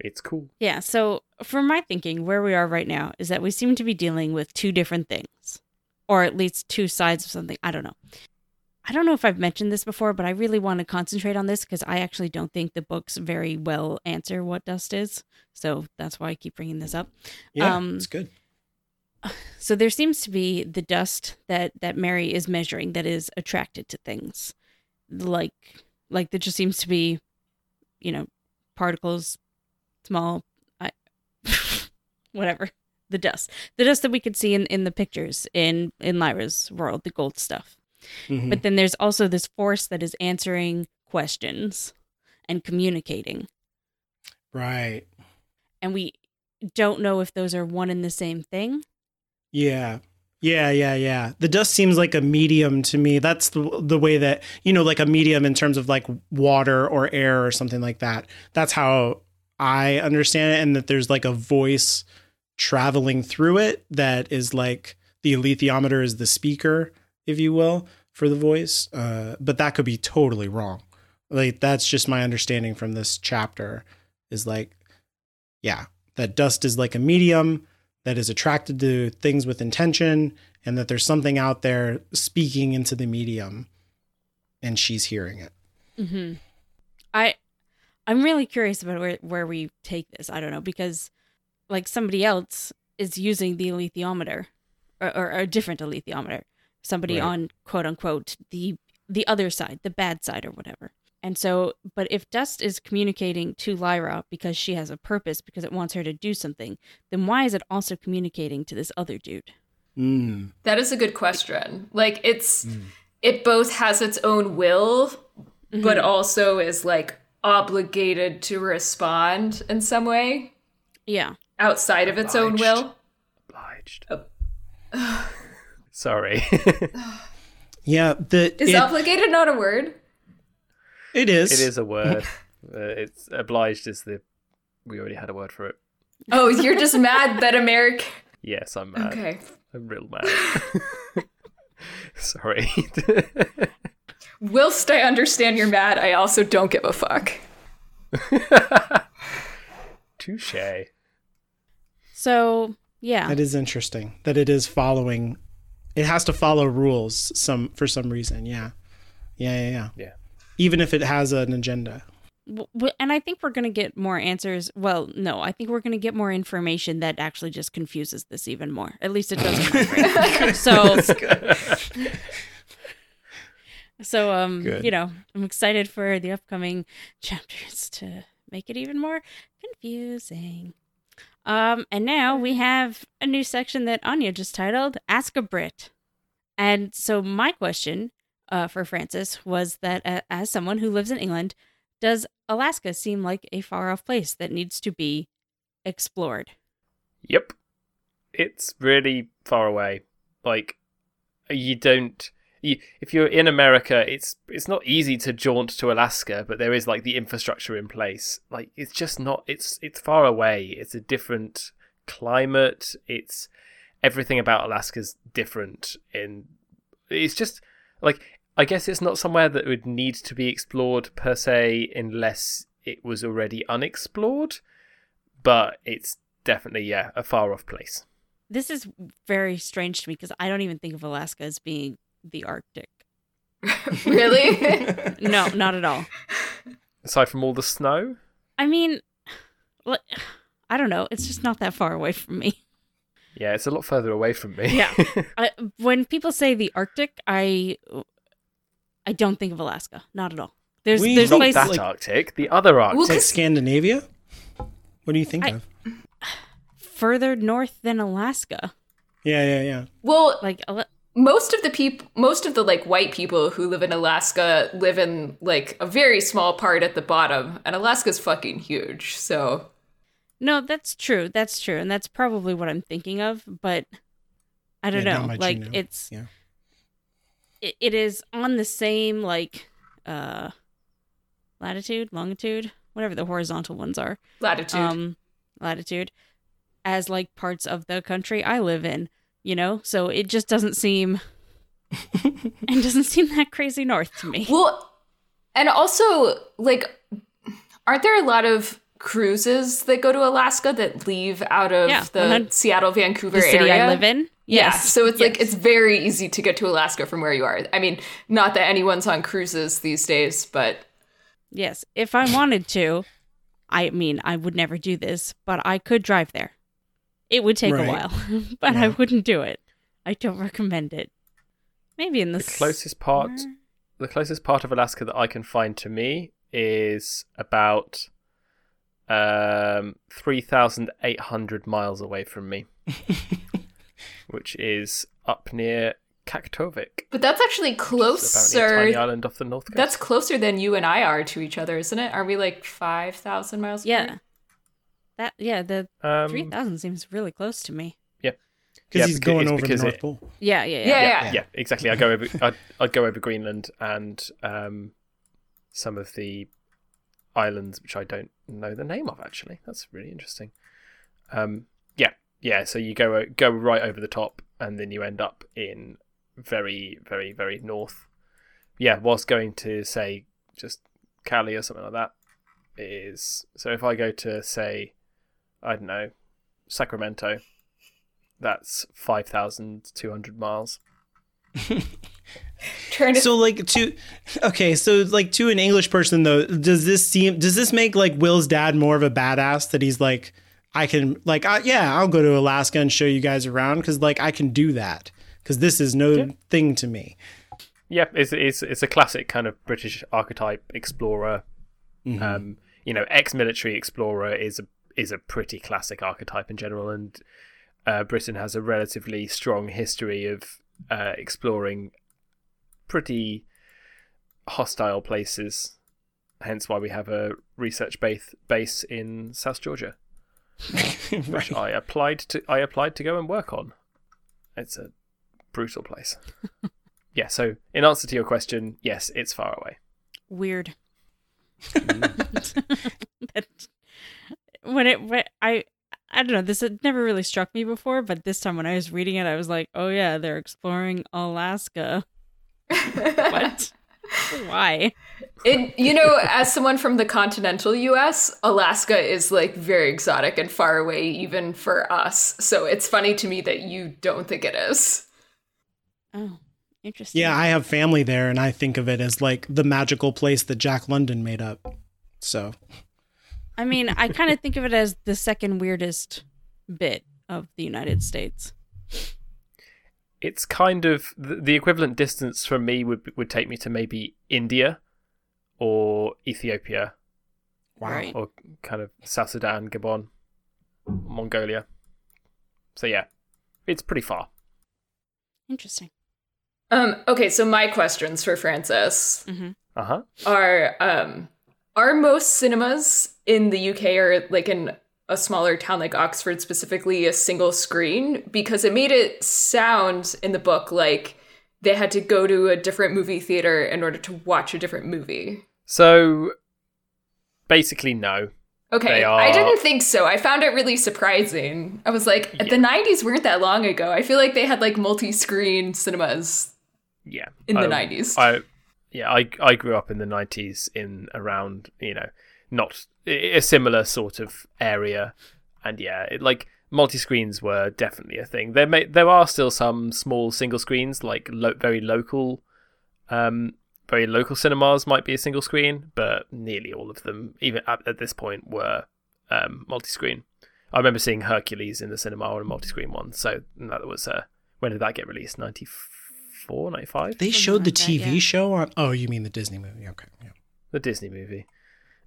It's cool. Yeah, so for my thinking, where we are right now is that we seem to be dealing with two different things, or at least two sides of something. I don't know. I don't know if I've mentioned this before, but I really want to concentrate on this because I actually don't think the books very well answer what dust is. So that's why I keep bringing this up. Yeah. Um, it's good. So there seems to be the dust that that Mary is measuring that is attracted to things, like like there just seems to be, you know, particles, small, I, whatever, the dust, the dust that we could see in in the pictures in in Lyra's world, the gold stuff. Mhm. But then there's also this force that is answering questions and communicating, right. and we don't know if those are one and the same thing. Yeah. Yeah, yeah, yeah. The dust seems like a medium to me. That's the the way that you know, like a medium in terms of like water or air or something like that. That's how I understand it, and that there's like a voice traveling through it that is like the alethiometer is the speaker, if you will, for the voice. Uh, but that could be totally wrong. Like that's just my understanding from this chapter. Is like, yeah, that dust is like a medium that is attracted to things with intention and that there's something out there speaking into the medium and she's hearing it. Mm-hmm. I I'm really curious about where where we take this. I don't know because like somebody else is using the alethiometer or, or a different alethiometer. Somebody Right. on quote unquote the the other side, the bad side or whatever. And so, but if Dust is communicating to Lyra because she has a purpose, because it wants her to do something, then why is it also communicating to this other dude? Mm. That is a good question. Like it's it both has its own will, but also is like obligated to respond in some way Yeah. outside of its own will. Obliged. Oh. Sorry. Yeah, the Is it, obligated not a word? it is. it is a word. Uh, it's obliged is the. We already had a word for it. Oh, you're just mad that America. Yes, I'm mad. Okay. I'm real mad. Sorry. Whilst I understand you're mad, I also don't give a fuck. Touche. So yeah. That is interesting that it is following. It has to follow rules some for some reason. Yeah, yeah, yeah, yeah. Yeah. Even if it has an agenda. W- w- and I think we're going to get more answers. Well, no, I think we're going to get more information that actually just confuses this even more. At least it does. in my brain. so, so um, Good. you know, I'm excited for the upcoming chapters to make it even more confusing. Um, and now we have a new section that Anya just titled "Ask a Brit," and so my question uh, for Francis was that uh, as someone who lives in England, does Alaska seem like a far off place that needs to be explored? Yep. It's really far away. Like you don't if you're in America, it's it's not easy to jaunt to Alaska, but there is like the infrastructure in place. Like it's just not it's it's far away. It's a different climate. It's everything about Alaska's different and it's just like I guess it's not somewhere that would need to be explored per se, unless it was already unexplored. But it's definitely yeah a far off place. This is very strange to me because I don't even think of Alaska as being the Arctic. really? No, not at all. Aside from all the snow, I mean, I don't know. It's just not that far away from me. yeah, it's a lot further away from me. Yeah. I, when people say the Arctic, I I don't think of Alaska. Not at all. There's We- there's not places that like- Arctic, the other Arctic. Well, Like 'cause- Scandinavia? What do you think I- of? further north than Alaska. Yeah, yeah, yeah. well, Like Ala- most of the people most of the like white people who live in alaska live in like a very small part at the bottom and alaska's fucking huge so no, that's true. That's true, and that's probably what I'm thinking of. But I don't Yeah, know. much you Like know. it's Yeah. it, it is on the same like uh latitude, longitude, whatever the horizontal ones are. latitude um latitude as like parts of the country I live in, you know? So it just doesn't seem it doesn't seem that crazy north to me. well and also like aren't there a lot of cruises that go to alaska that leave out of Yeah, the seattle vancouver The city area I live in. Yeah, Yes. so it's like it's very easy to get to Alaska from where you are. I mean, not that anyone's on cruises these days, but Yes. If I wanted to, I mean, I would never do this, but I could drive there. It would take Right. a while, but I wouldn't do it. I don't recommend it. Maybe in the, the closest part, summer? the closest part of Alaska that I can find to me is about um, three thousand eight hundred miles away from me, which is up near Kaktovik. but that's actually which is apparently a closer. tiny island off the north coast. That's closer than you and I are to each other, isn't it? Are we like five thousand miles? Yeah. apart? That yeah, the um, 3000 seems really close to me. Yeah, because Yeah, he's beca- going it's over the because North it- Pole. Yeah, yeah, yeah. Yeah, yeah, yeah. yeah, exactly. I go over. I'd, I'd go over Greenland and um, some of the islands which I don't know the name of. Actually, that's really interesting. Um, yeah, yeah. So you go go right over the top, and then you end up in very, very, very north. Yeah, whilst going to say just Cali or something like that is so. If I go to say, I don't know, Sacramento, that's five thousand two hundred miles. Trying to So like to okay, so like to an English person though, does this seem does this make like Will's dad more of a badass that he's like I can like I, yeah, I'll go to Alaska and show you guys around cuz like I can do that cuz this is no Yeah. thing to me. Yeah, it's it's it's a classic kind of British archetype explorer. Um, you know, ex-military explorer is a is a pretty classic archetype in general, and uh, Britain has a relatively strong history of uh, exploring pretty hostile places. Hence, why we have a research base base in South Georgia, which I applied to. I applied to go and work on. It's a brutal place. yeah. So, in answer to your question, yes, it's far away. Weird. That- when it when I I don't know, this had never really struck me before, but this time when I was reading it, I was like, "Oh yeah, they're exploring Alaska." What? Why? It, you know, as someone from the continental US, Alaska is like very exotic and far away even for us. So it's funny to me that you don't think it is. Oh, interesting. Yeah, I have family there and I think of it as like the magical place that Jack London made up. So, I mean, I kind of think of it as the second weirdest bit of the United States. It's kind of the, the equivalent distance from me would would take me to maybe India or Ethiopia wow. Right. or kind of South Sudan, Gabon, Mongolia. So yeah, it's pretty far. Interesting. Um, okay, so my questions for Francis hmm Uh huh. are um, Are most cinemas in the UK or like in a smaller town like Oxford specifically a single screen? Because it made it sound in the book like they had to go to a different movie theater in order to watch a different movie. So basically, no. Okay, They I didn't think so. I found it really surprising. I was like, the 90s weren't that long ago. I feel like they had like multi screen cinemas. Yeah, in the Um, 90s. I yeah, I I grew up in the nineties in around you know not a similar sort of area, and yeah, it, like multi screens were definitely a thing. There may there are still some small single screens like lo- very local, um, very local cinemas might be a single screen, but nearly all of them, even at, at this point, were um, multi screen. I remember seeing Hercules in the cinema on a multi screen one, so that was uh, when did that get released? 94, 95? They showed the like that, TV yeah. show on. Oh, you mean the Disney movie? Okay. Yeah. The Disney movie.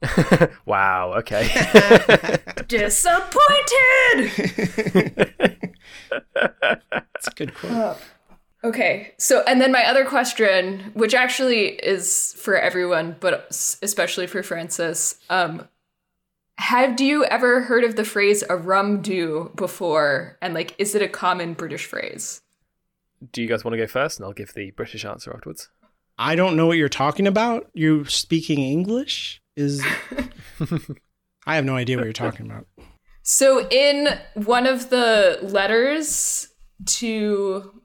wow, okay. Disappointed! That's a good quote. Okay, so and then my other question, which actually is for everyone, but especially for Francis, um, have you ever heard of the phrase "a rum do" before? And like, is it a common British phrase? Do you guys want to go first and I'll give the British answer afterwards? I don't know what you're talking about. You speaking English is. I have no idea what you're talking about. So in one of the letters to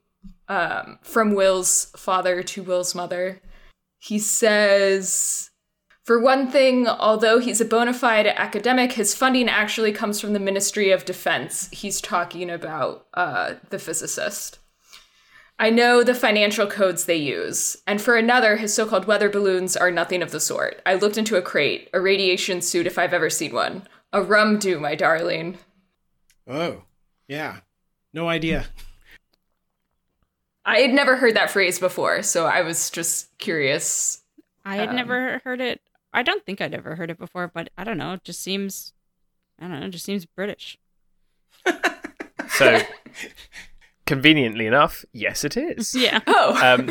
um, from Will's father to Will's mother, he says, for one thing, although he's a bona fide academic, his funding actually comes from the Ministry of Defense. He's talking about uh, the physicist. I know the financial codes they use. And for another, his so called weather balloons are nothing of the sort. I looked into a crate, a radiation suit if I've ever seen one. A rum do, my darling. Oh, yeah. No idea. I had never heard that phrase before, so I was just curious. I had Um, never heard it. I don't think I'd ever heard it before, but I don't know. It just seems, I don't know. It just seems British. So, conveniently enough, yes, it is. Yeah. Oh, Um,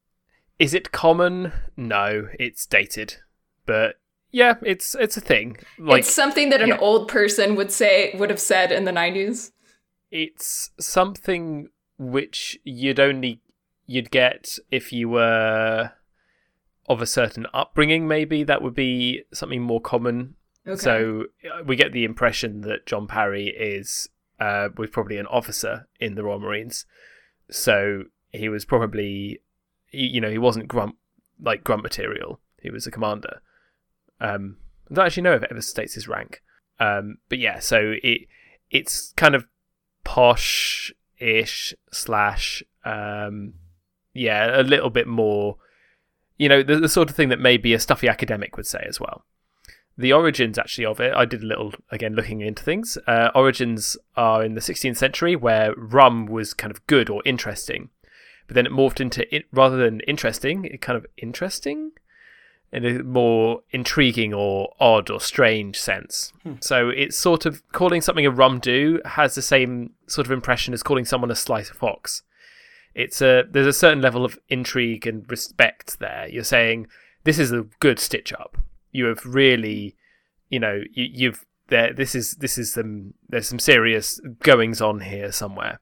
is it common? No, it's dated. But yeah, it's it's a thing. Like it's something that an yeah. old person would say would have said in the 90s. it's something which you'd only you'd get if you were of a certain upbringing maybe that would be something more common Okay. so uh, we get the impression that john parry is uh, was probably an officer in the royal marines. So he was probably you know he wasn't grunt like grunt material. He was a commander. Um i don't actually know if it ever states his rank. Um but yeah so it it's kind of posh ish slash um yeah a little bit more you know the, the sort of thing that maybe a stuffy academic would say as well the origins actually of it i did a little again looking into things uh, origins are in the 16th century where rum was kind of good or interesting but then it morphed into it rather than interesting it kind of interesting in a more intriguing or odd or strange sense. So it's sort of calling something a rum do has the same sort of impression as calling someone a slice of fox. It's a there's a certain level of intrigue and respect there. You're saying this is a good stitch up. You have really, you know, you, you've there. This is this is some there's some serious goings on here somewhere.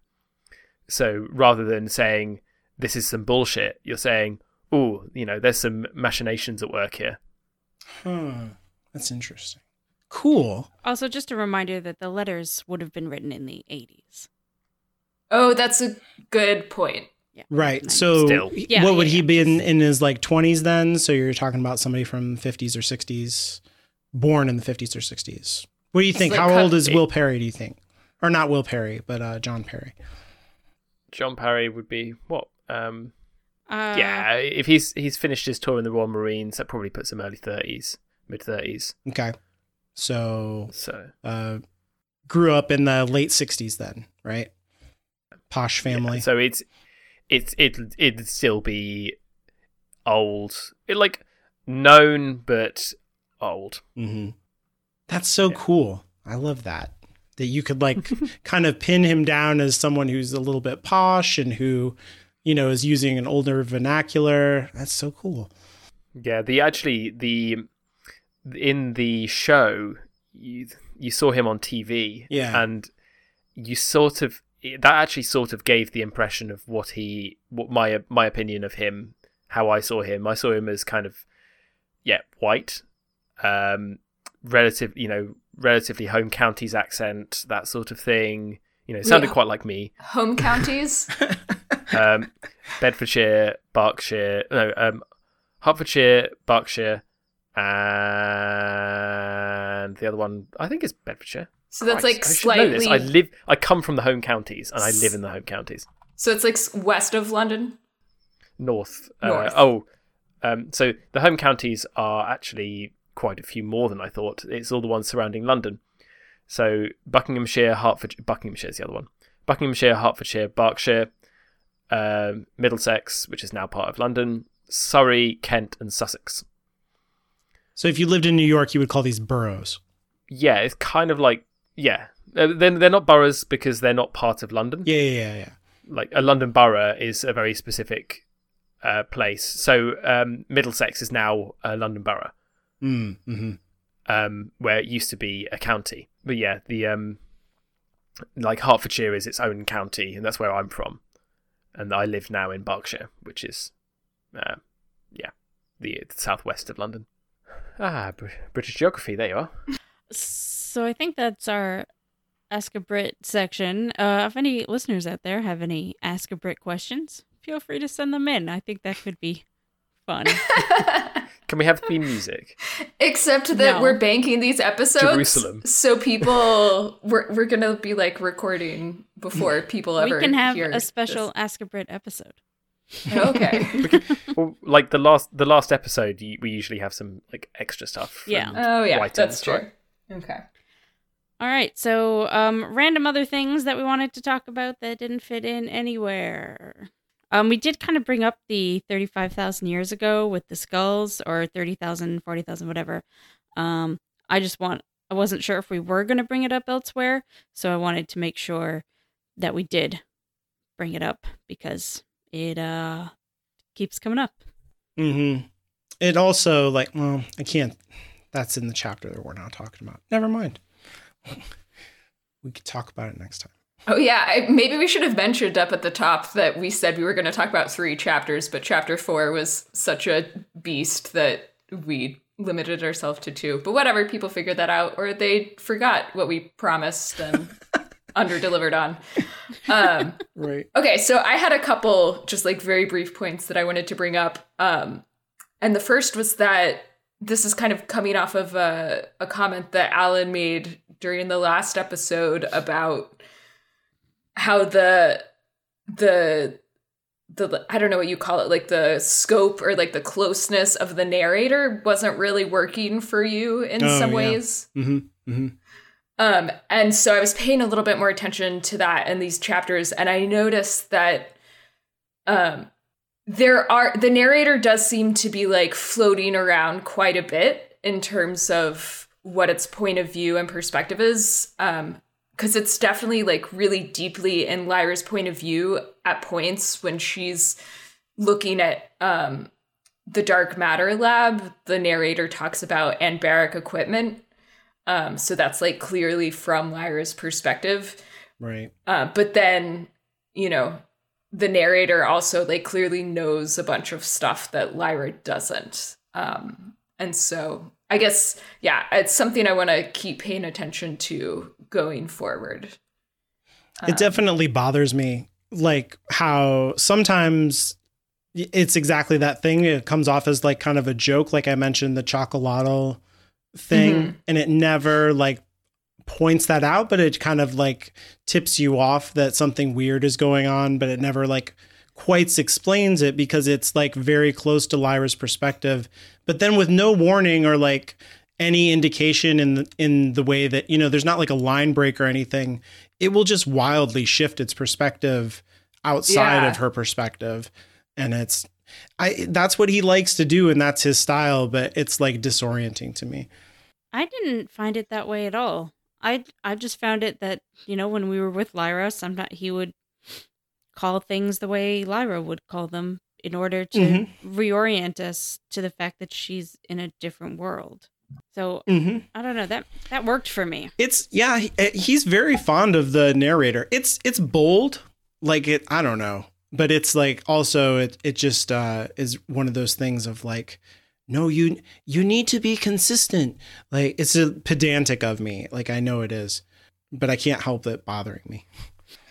So rather than saying this is some bullshit, you're saying, oh, you know, there's some machinations at work here. Huh. That's interesting. Cool. Also, just a reminder that the letters would have been written in the 80s. Oh, that's a good point. Yeah. Right. Nice. So, Still. Yeah, what yeah, would he yeah. be in, in his like 20s then? So, you're talking about somebody from 50s or 60s, born in the 50s or 60s. What do you think? like How old is Will Parry, do you think? Or not Will Parry, but uh, John Parry. John Parry would be what? Um, Uh, yeah, if he's he's finished his tour in the Royal Marines, that probably puts him early thirties, mid thirties. Okay. So, So uh, grew up in the late 60s then, right? Posh family. yeah, so it's it's it it'd still be old, it, like known but old. hmm That's so cool. I love that. That you could like kind of pin him down as someone who's a little bit posh and who, you know, is using an older vernacular. That's so cool. Yeah, the actually the in the show you you saw him on TV, Yeah. and you sort of that actually sort of gave the impression of what he what my my opinion of him, how I saw him. I saw him as kind of yeah white, um, relative you know relatively home counties accent that sort of thing. You know, sounded Yeah. quite like me. Home counties? Um, Bedfordshire, Berkshire, no, um, Hertfordshire, Berkshire, and the other one I think is Bedfordshire. So that's Christ, like I know this. slightly. I live. I come from the home counties, and I live in the home counties. So it's like west of London. North. North. Uh, oh, um, so the home counties are actually quite a few more than I thought. It's all the ones surrounding London. So Buckinghamshire, Hertfordshire, Buckinghamshire is the other one. Buckinghamshire, Hertfordshire, Berkshire, um, Middlesex, which is now part of London, Surrey, Kent, and Sussex. So if you lived in New York, you would call these boroughs. Yeah, it's kind of like yeah. Uh, They're, they're not boroughs because they're not part of London. Yeah, yeah, yeah, yeah. like a London borough is a very specific uh, place. So um, Middlesex is now a London borough, Mm, hmm um, where it used to be a county. But yeah, the um, like Hertfordshire is its own county, and that's where I'm from. And I live now in Berkshire, which is, uh, yeah, the, the southwest of London. Ah, Br- British geography. There you are. So I think that's our Ask a Brit section. Uh, if any listeners out there have any Ask a Brit questions, feel free to send them in. I think that could be fun. Can we have theme music? Except that No. we're banking these episodes. Jerusalem. So people, we're, we're going to be like recording before people ever we can have hear a special this. Ask a Brit episode. Okay. well, like the last the last episode, we usually have some like extra stuff. Yeah. Oh, yeah. White that's true. right? Okay. All right, so um, random other things that we wanted to talk about that didn't fit in anywhere. Um, we did kind of bring up the 35,000 years ago with the skulls or 30,000, 40,000, whatever. Um, I just want, I wasn't sure if we were going to bring it up elsewhere. So I wanted to make sure that we did bring it up because it uh, keeps coming up. hmm It also like, well, I can't. That's in the chapter that we're not talking about. Never mind. We could talk about it next time. Oh, yeah. I, maybe we should have mentioned up at the top that we said we were going to talk about three chapters, but chapter four was such a beast that we limited ourselves to two. But whatever, people figured that out, or they forgot what we promised and under delivered on. Um, Right. Okay, so I had a couple just like very brief points that I wanted to bring up. Um, and the first was that this is kind of coming off of a, a comment that Alan made during the last episode about how the the the I don't know what you call it, like the scope or like the closeness of the narrator wasn't really working for you in Oh, some yeah. ways. hmm hmm Um, and so I was paying a little bit more attention to that in these chapters, and I noticed that um, there are the narrator does seem to be like floating around quite a bit in terms of what its point of view and perspective is. Um, because it's definitely like really deeply in Lyra's point of view at points when she's looking at um the dark matter lab. The narrator talks about anbaric equipment um, so that's like clearly from Lyra's perspective. Right. Uh, but then, you know, the narrator also like clearly knows a bunch of stuff that Lyra doesn't. Um, and so I guess, yeah, it's something I want to keep paying attention to going forward. It definitely bothers me, like how sometimes it's exactly that thing. It comes off as like kind of a joke, like I mentioned the chocolate thing, Mhm. and it never like points that out, but it kind of like tips you off that something weird is going on, but it never like quite explains it because it's like very close to Lyra's perspective, but then with no warning or like any indication in the, in the way that you know there's not like a line break or anything it will just wildly shift its perspective outside Yeah. of her perspective and it's i that's what he likes to do and that's his style but it's like disorienting to me I didn't find it that way at all. I I just found it that you know when we were with Lyra, sometimes he would call things the way Lyra would call them in order to Mhm. reorient us to the fact that she's in a different world. So mm-hmm. I don't know that that worked for me. it's yeah he- eh, he's very fond of the narrator it's it's bold like it i don't know but it's like also it it just uh is one of those things of like no you you need to be consistent like it's a pedantic of me like i know it is but i can't help it bothering me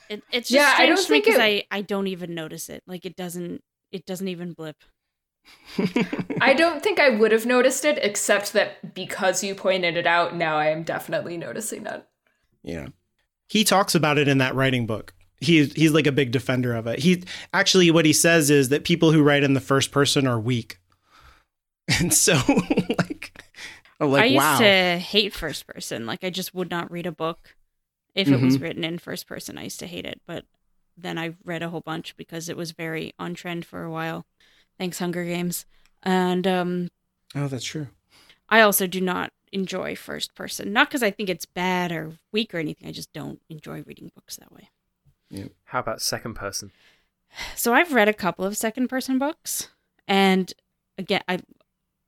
It, it's just Yeah, I don't think because it- I I don't even notice it. Like it doesn't it doesn't even blip. I don't think I would have noticed it, except that because you pointed it out, now I am definitely noticing it. Yeah. He talks about it in that writing book. He he's like a big defender of it. He actually what he says is that people who write in the first person are weak. And so like I'm like I used wow. to hate first person. Like I just would not read a book if it was Mhm. written in first person. I used to hate it, but then I read a whole bunch because it was very on trend for a while. Thanks Hunger Games. And um oh, that's true. I also do not enjoy first person. Not because I think it's bad or weak or anything. I just don't enjoy reading books that way. Yeah. How about second person? So I've read a couple of second person books, and again, I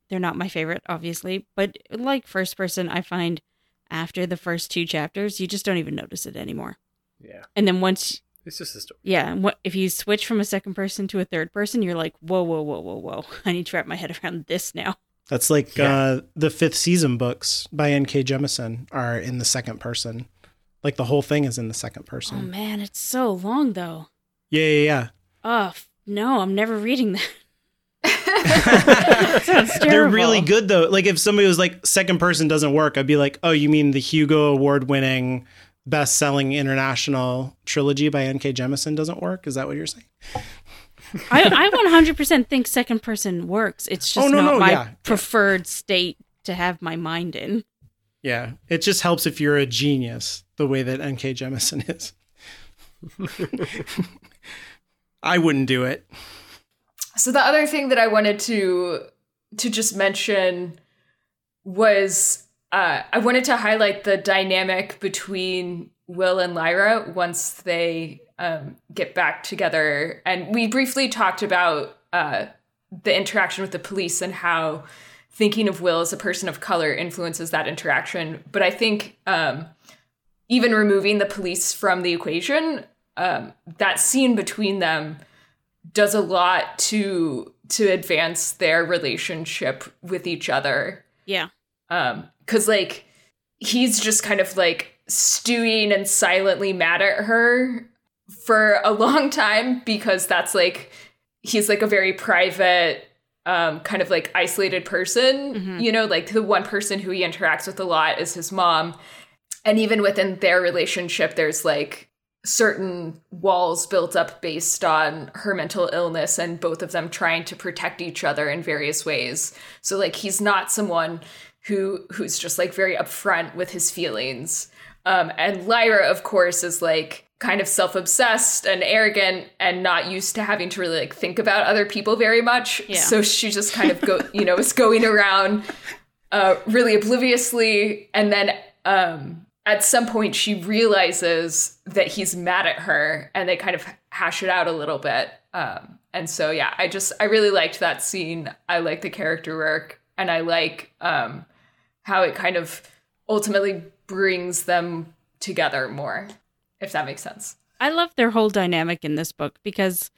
they're not my favorite, obviously, but like first person, I find after the first two chapters, you just don't even notice it anymore. Yeah, And then once, it's just a story. yeah, what if you switch from a second person to a third person, you're like, whoa, whoa, whoa, whoa, whoa! I need to wrap my head around this now. That's like Yeah. uh the fifth season books by N.K. Jemisin are in the second person. Like the whole thing is in the second person. Oh man, it's so long though. yeah, yeah, yeah. Oh f- no, I'm never reading that. They're really good though. Like if somebody was like second person doesn't work, I'd be like, "Oh, you mean the Hugo award winning best-selling international trilogy by N.K. Jemisin doesn't work? Is that what you're saying?" I, I 100% think second person works. It's just Oh, no, not no, my yeah, yeah. preferred state to have my mind in. Yeah, it just helps if you're a genius, the way that N.K. Jemisin is. I wouldn't do it. So the other thing that I wanted to to just mention was uh, I wanted to highlight the dynamic between Will and Lyra once they um, get back together, and we briefly talked about uh, the interaction with the police and how thinking of Will as a person of color influences that interaction. But I think um, even removing the police from the equation, um, that scene between them does a lot to to advance their relationship with each other Yeah. um cuz like he's just kind of like stewing and silently mad at her for a long time because that's like he's like a very private um kind of like isolated person Mhm. you know like the one person who he interacts with a lot is his mom and even within their relationship there's like certain walls built up based on her mental illness and both of them trying to protect each other in various ways. So like he's not someone who who's just like very upfront with his feelings. Um and lyra of course is like kind of self-obsessed and arrogant and not used to having to really like think about other people very much. Yeah. so she just kind of go you know is going around uh really obliviously. And then um at some point she realizes that he's mad at her and they kind of hash it out a little bit. Um and so yeah i just i really liked that scene. I like the character work and i like um how it kind of ultimately brings them together more if that makes sense. I love their whole dynamic in this book because,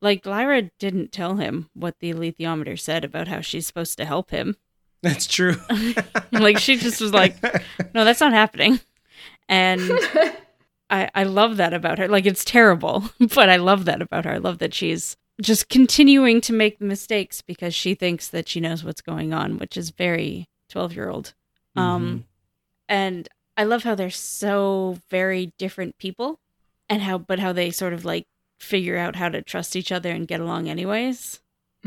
like, Lyra didn't tell him what the alethiometer said about how she's supposed to help him. That's true. like, she just was like, no, that's not happening. And I, I love that about her. Like, it's terrible, but I love that about her. I love that she's just continuing to make mistakes because she thinks that she knows what's going on, which is very 12 year old. Um, and I love how they're so very different people and how, but how they sort of like figure out how to trust each other and get along anyways.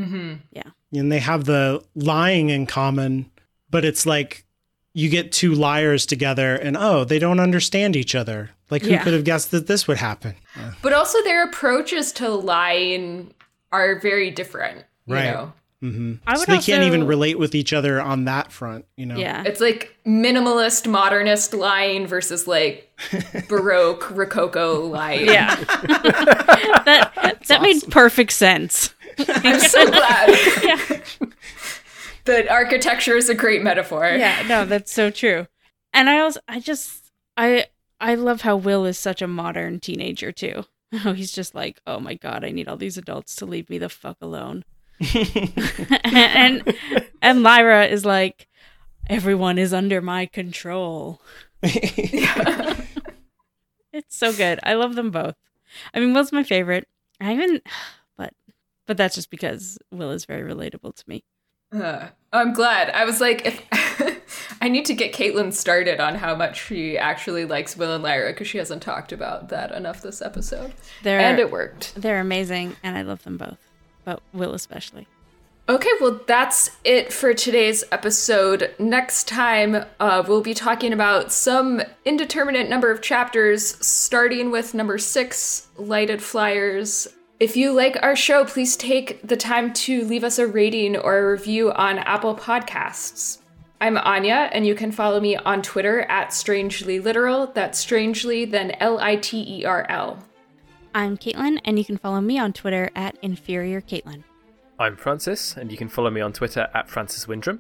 Mm-hmm. and they have the lying in common, but it's like you get two liars together and oh, they don't understand each other. Like who Yeah. could have guessed that this would happen? but also their approaches to lying are very different you Right. know hmm I So would they can't even relate with each other on that front, you know? Yeah. It's like minimalist modernist lying versus like baroque rococo lying. Yeah. that that made perfect sense. I'm so glad yeah. that architecture is a great metaphor. Yeah, no, that's so true. And I also I just I I love how Will is such a modern teenager too. Oh, he's just like, "Oh my god, I need all these adults to leave me the fuck alone." and and Lyra is like, "Everyone is under my control." It's so good. I love them both. I mean, Will's my favorite. I even, but, that's just because Will is very relatable to me. Uh, I'm glad. I was like, if I need to get Caitlin started on how much she actually likes Will and Lyra because she hasn't talked about that enough this episode, They're and it worked. they're amazing, and I love them both, but Will especially. Okay, well, that's it for today's episode. Next time, uh, we'll be talking about some indeterminate number of chapters, starting with number six Lighted Flyers. If you like our show, please take the time to leave us a rating or a review on Apple Podcasts. I'm Anya, and you can follow me on Twitter at Strangely Literal. That's strangely, then L I T E R L. I'm Caitlin, and you can follow me on Twitter at Inferior Caitlin. I'm Francis, and you can follow me on Twitter at Francis Windrum.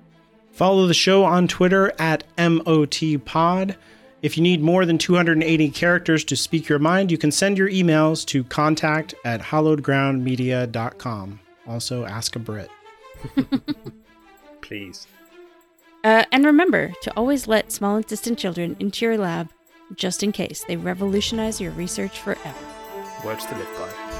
Follow the show on Twitter at MOTPod. If you need more than 280 characters to speak your mind, you can send your emails to contact at hallowedgroundmedia.com. Also, ask a Brit. Please. Uh, and remember to always let small and distant children into your lab, just in case they revolutionize your research forever. Words to live by.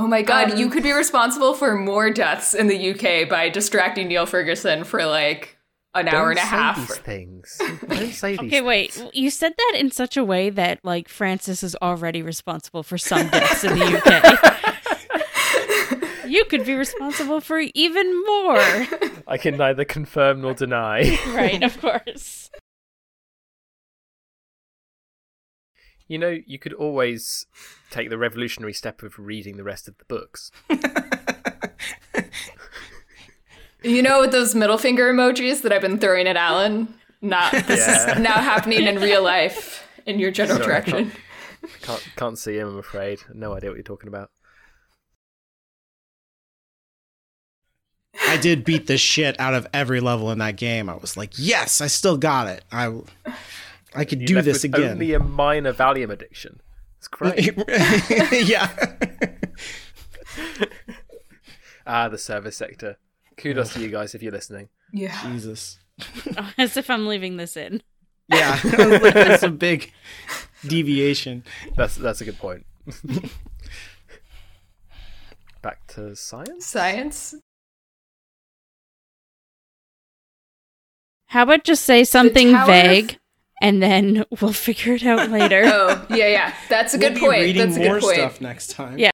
Oh my god, you um, could be responsible for more deaths in the UK by distracting Neil Ferguson for like an hour and a Don't say half. These things. Don't say these. Okay, wait. You said that in such a way that like Francis is already responsible for some deaths in the UK. you could be responsible for even more. I can neither confirm nor deny. right, of course. You know, you could always take the revolutionary step of reading the rest of the books. You know, with those middle finger emojis that I've been throwing at Alan? Not this Yeah. is now happening in real life in your general Sorry, I direction. Can't can't see him, I'm afraid. No idea what you're talking about. I did beat the shit out of every level in that game. I was like, yes, I still got it. I, I could do left this with again. Only a minor Valium addiction. It's great. yeah. ah, the service sector. Kudos to you guys if you're listening. Yeah. Jesus. As if I'm leaving this in. Yeah. I That's a big deviation. That's that's a good point. Back to science. Science? How about just say something Tower of- vague and then we'll figure it out later. Oh, yeah, yeah. That's a good we'll be point. Reading That's a more good point. stuff next time. yeah.